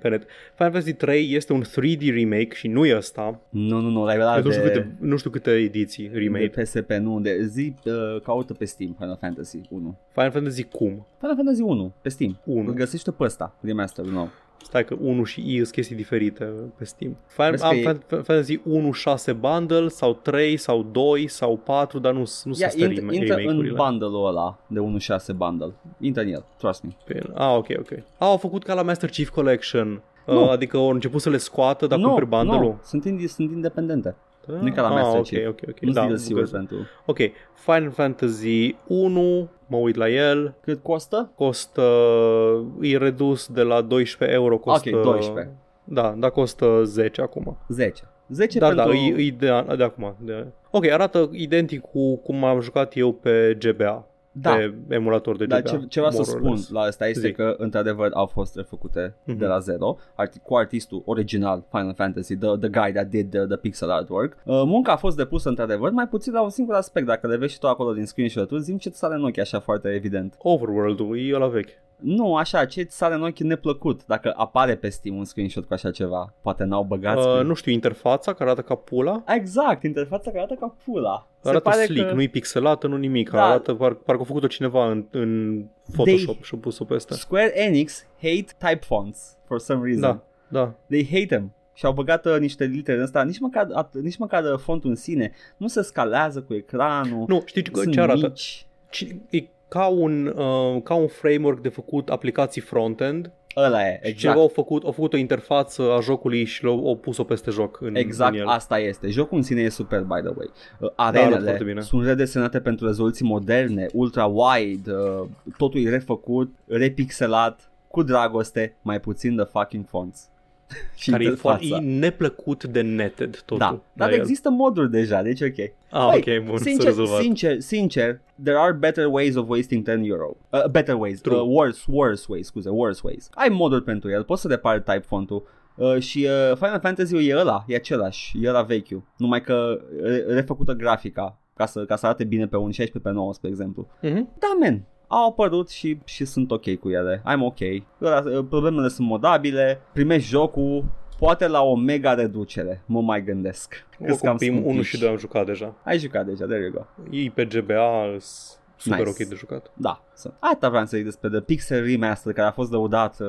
pe net. Final Fantasy 3 este un 3D remake și nu e ăsta. Nu, nu, nu, la ăla nu, știu de, câte, nu știu câte ediții remake. de PSP, nu, de zi, uh, caută pe Steam Final Fantasy 1. Final Fantasy cum? Final Fantasy 1, pe Steam. 1. Îl găsește pe ăsta, remasterul nou. Stai că 1 și I sunt chestii diferite pe Steam. Final, Vezi că am e- Fan- Fan- Fantasy 1 6 bundle sau 3 sau 2 sau 4, dar nu, nu Ia, sunt astea int- rem- intră în remake-urile. bundle-ul ăla de 1.6 bundle. Intră în el, trust me. Pe el. Ah, ok, ok. Ah, au făcut ca la Master Chief Collection. Nu. Uh, adică au început să le scoată, dar nu, cumperi bundle-ul. nu, sunt, indi- sunt independente. Da? Nu e ca la ah, Master ok, Chief. ok, ok. Nu Da, sunt DLC-uri găs- pentru... ok, Final Fantasy 1, mă uit la el, Cât costă? costă, e redus de la 12 euro, costă... Ok, 12. Da, dar costă 10 acum. 10. 10 Da, pentru... da, e, e de, de acum. De... Ok, arată identic cu cum am jucat eu pe GBA. Da. Pe emulator de GBA. Dar ce, ce vreau să more or spun less. la asta este Zic. că într-adevăr au fost refăcute Mhm. de la zero arti- cu artistul original Final Fantasy, the, the guy that did the, the pixel artwork. Uh, munca a fost depusă într-adevăr mai puțin la un singur aspect. Dacă le vezi și tu acolo din screenshot-uri, zim ce ți sare în ochi așa foarte evident. Overworld-ul e la vechi. Nu, așa, ce ți sare în ochi neplăcut dacă apare pe Steam un screenshot cu așa ceva. Poate n-au băgat Uh, screen- nu știu, interfața care arată ca pula. Exact, interfața care arată ca pula. Arată Se pare slick, că... nu-i pixelată, nu nimic. Da. Arată par, parcă a făcut-o cineva în, în Photoshop și a pus-o peste. Square Enix hate type fonts for some reason. Da, da. They hate them. Și au băgat uh, niște litere în ăsta, nici măcar, at, nici măcar uh, fontul în sine nu se scalează cu ecranul. Nu, știi ce, sunt ce arată? Mici. Ci- E ca un, uh, ca un framework de făcut aplicații front-end Ăla e, exact. și exact. ceva au făcut, au făcut o interfață a jocului și l-au au pus-o peste joc în, Exact, în el. asta este. Jocul în sine e super, by the way. Uh, arată foarte Arenele bine. sunt redesenate pentru rezoluții moderne, ultra-wide, uh, totul e refăcut, repixelat, cu dragoste, mai puțin de fucking fonts. <laughs> și care e, interfața. foarte, e neplăcut de netted totul. Da, dar la el. există moduri deja, deci ok. Ah, Băi, ok, bun, s-a sincer, rezolvat. sincer, sincer, there are better ways of wasting 10 euro. Uh, better ways, True. uh, worse, worse ways, scuze, worse ways. Ai moduri pentru el, poți să repari type font-ul. Uh, și uh, Final Fantasy-ul e ăla, e același, e ăla vechiul. Numai că re- refăcută grafica ca să, ca să arate bine pe un 16 pe 9, spre exemplu. Mhm. Da, man, au apărut și, și sunt ok cu ele. I'm ok. Ăla, uh, Problemele sunt modabile, primești jocul, poate la o mega reducere, mă mai gândesc. Cât cam Oricum, primul 1 scumpici. și 2 am jucat deja. Ai jucat deja, there you go. Ei pe GBA sunt super Nice. ok de jucat. Da. sunt. Asta vreau să zic despre The Pixel Remaster care a fost lăudat uh,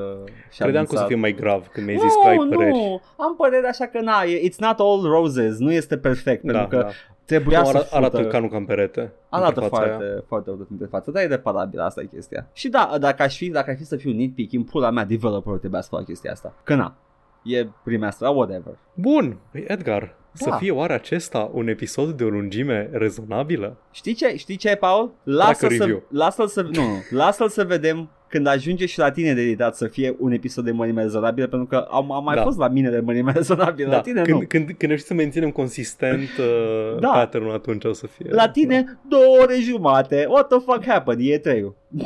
și Credeam că o să anunțat. fie mai grav când mi-ai zis că ai nu, păreri. nu, am părere așa că na, e- it's not all roses, nu este perfect, Da, pentru că da. trebuia Nu, să arată, fută, arată ca nu cam perete. arată interfața foarte, aia. foarte urât în față, dar e reparabil, asta e chestia. Și da, dacă aș fi, dacă aș fi să fiu nitpicking, pula mea, developerul trebuia să facă chestia asta. Că na, e remaster, whatever. Bun, Păi, Edgar, să Da. fie oare acesta un episod de o lungime rezonabilă? Știi ce, știi ce, Paul? Lasă-l Tracă să, review. lasă-l să, nu, nu, lasă-l să vedem când ajunge și la tine de editat să fie un episod de mărime rezonabilă, pentru că am, am mai Da. fost la mine de mărime rezonabilă, la tine când, nu. Când, când reușim să menținem consistent uh, <laughs> Da. pattern-ul atunci o să fie. La tine, două ore jumate. What the fuck happened? E trei Da.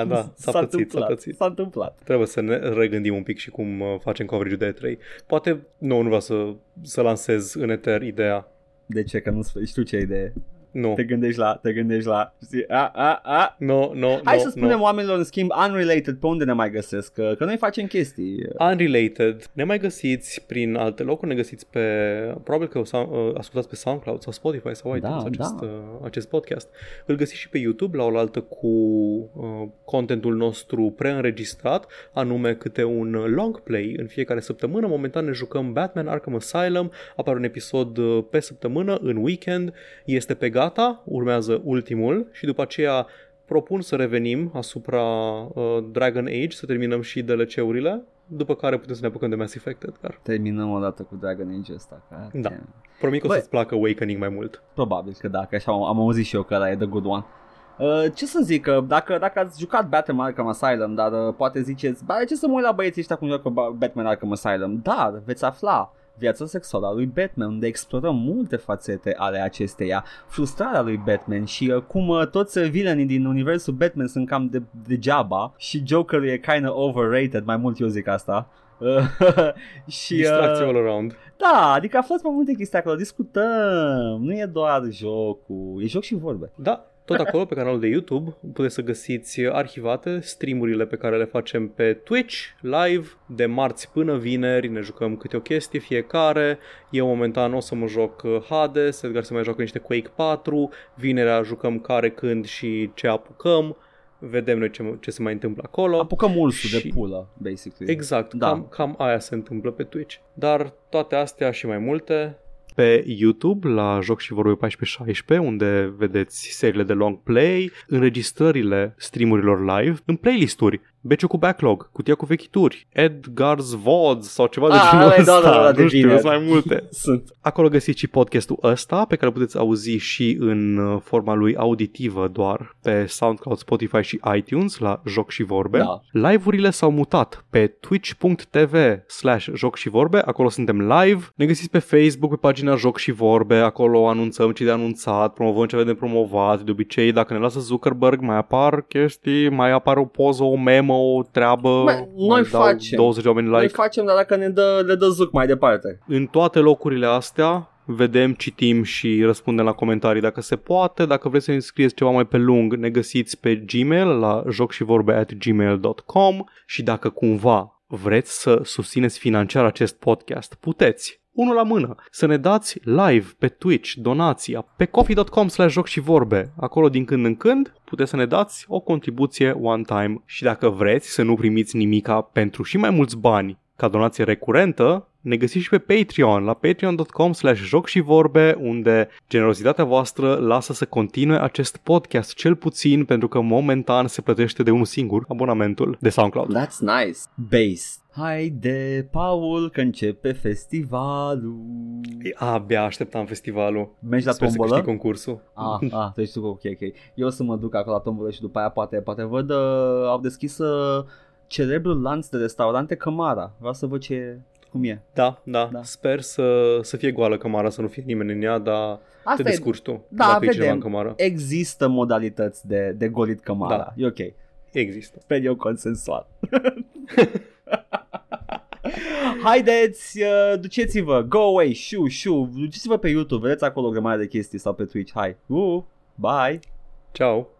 Ah, <laughs> da, s-a, pățit, s-a întâmplat. pățit. S-a întâmplat. Trebuie să ne regândim un pic și cum uh, facem coverage de E3. Poate, nu, nu vreau să, să lansez în eter ideea. De ce? Că nu știu ce idee. Nu, Te gândești la, te gândești la, știi, a, a, a. nu, nu, Hai nu, să spunem nu. oamenilor în schimb unrelated pe unde ne mai găsesc, că, că noi facem chestii. Unrelated, ne mai găsiți prin alte locuri, ne găsiți pe, probabil că o să uh, ascultați pe SoundCloud sau Spotify sau iTunes Da, acest, da. uh, acest podcast. Îl găsiți și pe YouTube la oaltă cu uh, contentul nostru preînregistrat, anume câte un long play în fiecare săptămână. Momentan ne jucăm Batman Arkham Asylum, apare un episod uh, pe săptămână, în weekend, este pe gata, urmează ultimul și după aceea propun să revenim asupra uh, Dragon Age, să terminăm și DLC-urile, după care putem să ne apucăm de Mass Effect, Edgar. Terminăm o dată cu Dragon Age ăsta. Că, Da. Promit că o Băi. să-ți placă Awakening mai mult. Probabil că da, că așa am, am auzit și eu că ăla e the good one. Uh, ce să zic, că dacă, dacă ați jucat Batman Arkham Asylum, dar uh, poate ziceți, bă, ce să mă uit la băieții ăștia cum joacă Ba- Batman Arkham Asylum, dar veți afla viața sexuală a lui Batman, unde explorăm multe fațete ale acesteia, frustrarea lui Batman și uh, cum uh, toți uh, villainii din universul Batman sunt cam de, degeaba și Jokerul e kind of overrated, mai mult eu zic asta. <laughs> Uh, și, Distracție uh, all around. da, adică aflați mai multe chestii acolo, discutăm, nu e doar jocul, e joc și vorbe. Da, tot acolo pe canalul de YouTube puteți să găsiți arhivate streamurile pe care le facem pe Twitch live de marți până vineri, ne jucăm câte o chestie fiecare. Eu momentan o să mă joc uh, Hades, Edgar se mai joacă niște Quake 4, vinerea jucăm care când și ce apucăm. Vedem noi ce, ce se mai întâmplă acolo. Apucăm ursul Și- de pulă, basically. Exact, Da. da. cam, cam aia se întâmplă pe Twitch. Dar toate astea și mai multe pe YouTube la Joc și Vorbe 1416 unde vedeți seriile de long play, înregistrările streamurilor live în playlisturi, Beciu cu backlog, cutia cu vechituri, Edgar's VODs sau ceva de Ah, genul ăla e, da, ăsta, da, da, de nu știu, vineri. sunt mai multe. <laughs> Sunt. Acolo găsiți și podcastul ăsta pe care îl puteți auzi și în uh, forma lui auditivă doar pe SoundCloud, Spotify și iTunes la Joc și Vorbe. Da. Live-urile s-au mutat pe twitch.tv slash joc și vorbe, acolo suntem live. Ne găsiți pe Facebook, pe pagina Joc și Vorbe, acolo anunțăm ce de anunțat, promovăm ce avem de promovat. De obicei, dacă ne lasă Zuckerberg, mai apar chestii, mai apare o poză, o memă, o treabă. Bă, noi mai dau facem. 20 de oameni Noi like. facem, dar dacă ne dă, le dă zuc mai departe. În toate locurile astea vedem, citim și răspundem la comentarii dacă se poate. Dacă vreți să ne scrieți ceva mai pe lung, ne găsiți pe Gmail la jocșivorbe at gmail.com și dacă cumva vreți să susțineți financiar acest podcast, puteți. Unul la mână, să ne dați live pe Twitch donația pe coffee.com slash joc și vorbe. Acolo din când în când puteți să ne dați o contribuție one time și dacă vreți să nu primiți nimica pentru și mai mulți bani ca donație recurentă, ne găsiți și pe Patreon, la patreon.com slash joc și vorbe, unde generozitatea voastră lasă să continue acest podcast, cel puțin pentru că momentan se plătește de unul singur abonamentul de SoundCloud. That's nice. Base. Haide, Paul, că începe festivalul. Abia așteptam festivalul. Mergi la Sper să tombolă? câștig concursul. Ah, <laughs> ah, deci tu, ok, ok. Eu o să mă duc acolo la tombolă și după aia poate, poate văd, uh, au deschis uh, celebrul lanț de restaurante Cămara. Vreau să văd ce, cum e. Da, da, Da. da. Sper să, să fie goală cămara, să nu fie nimeni în ea, dar Asta te e, descurci tu Da, dacă e cineva vedem. în cămară. există modalități de, de golit Cămara. Da. E ok. Există. Sper eu consensual. <laughs> Haideți, uh, duceți-vă, go away, shoo, shoo, duceți-vă pe YouTube, vedeți acolo o grămadă de chestii sau pe Twitch, hai, uh, bye! Ciao.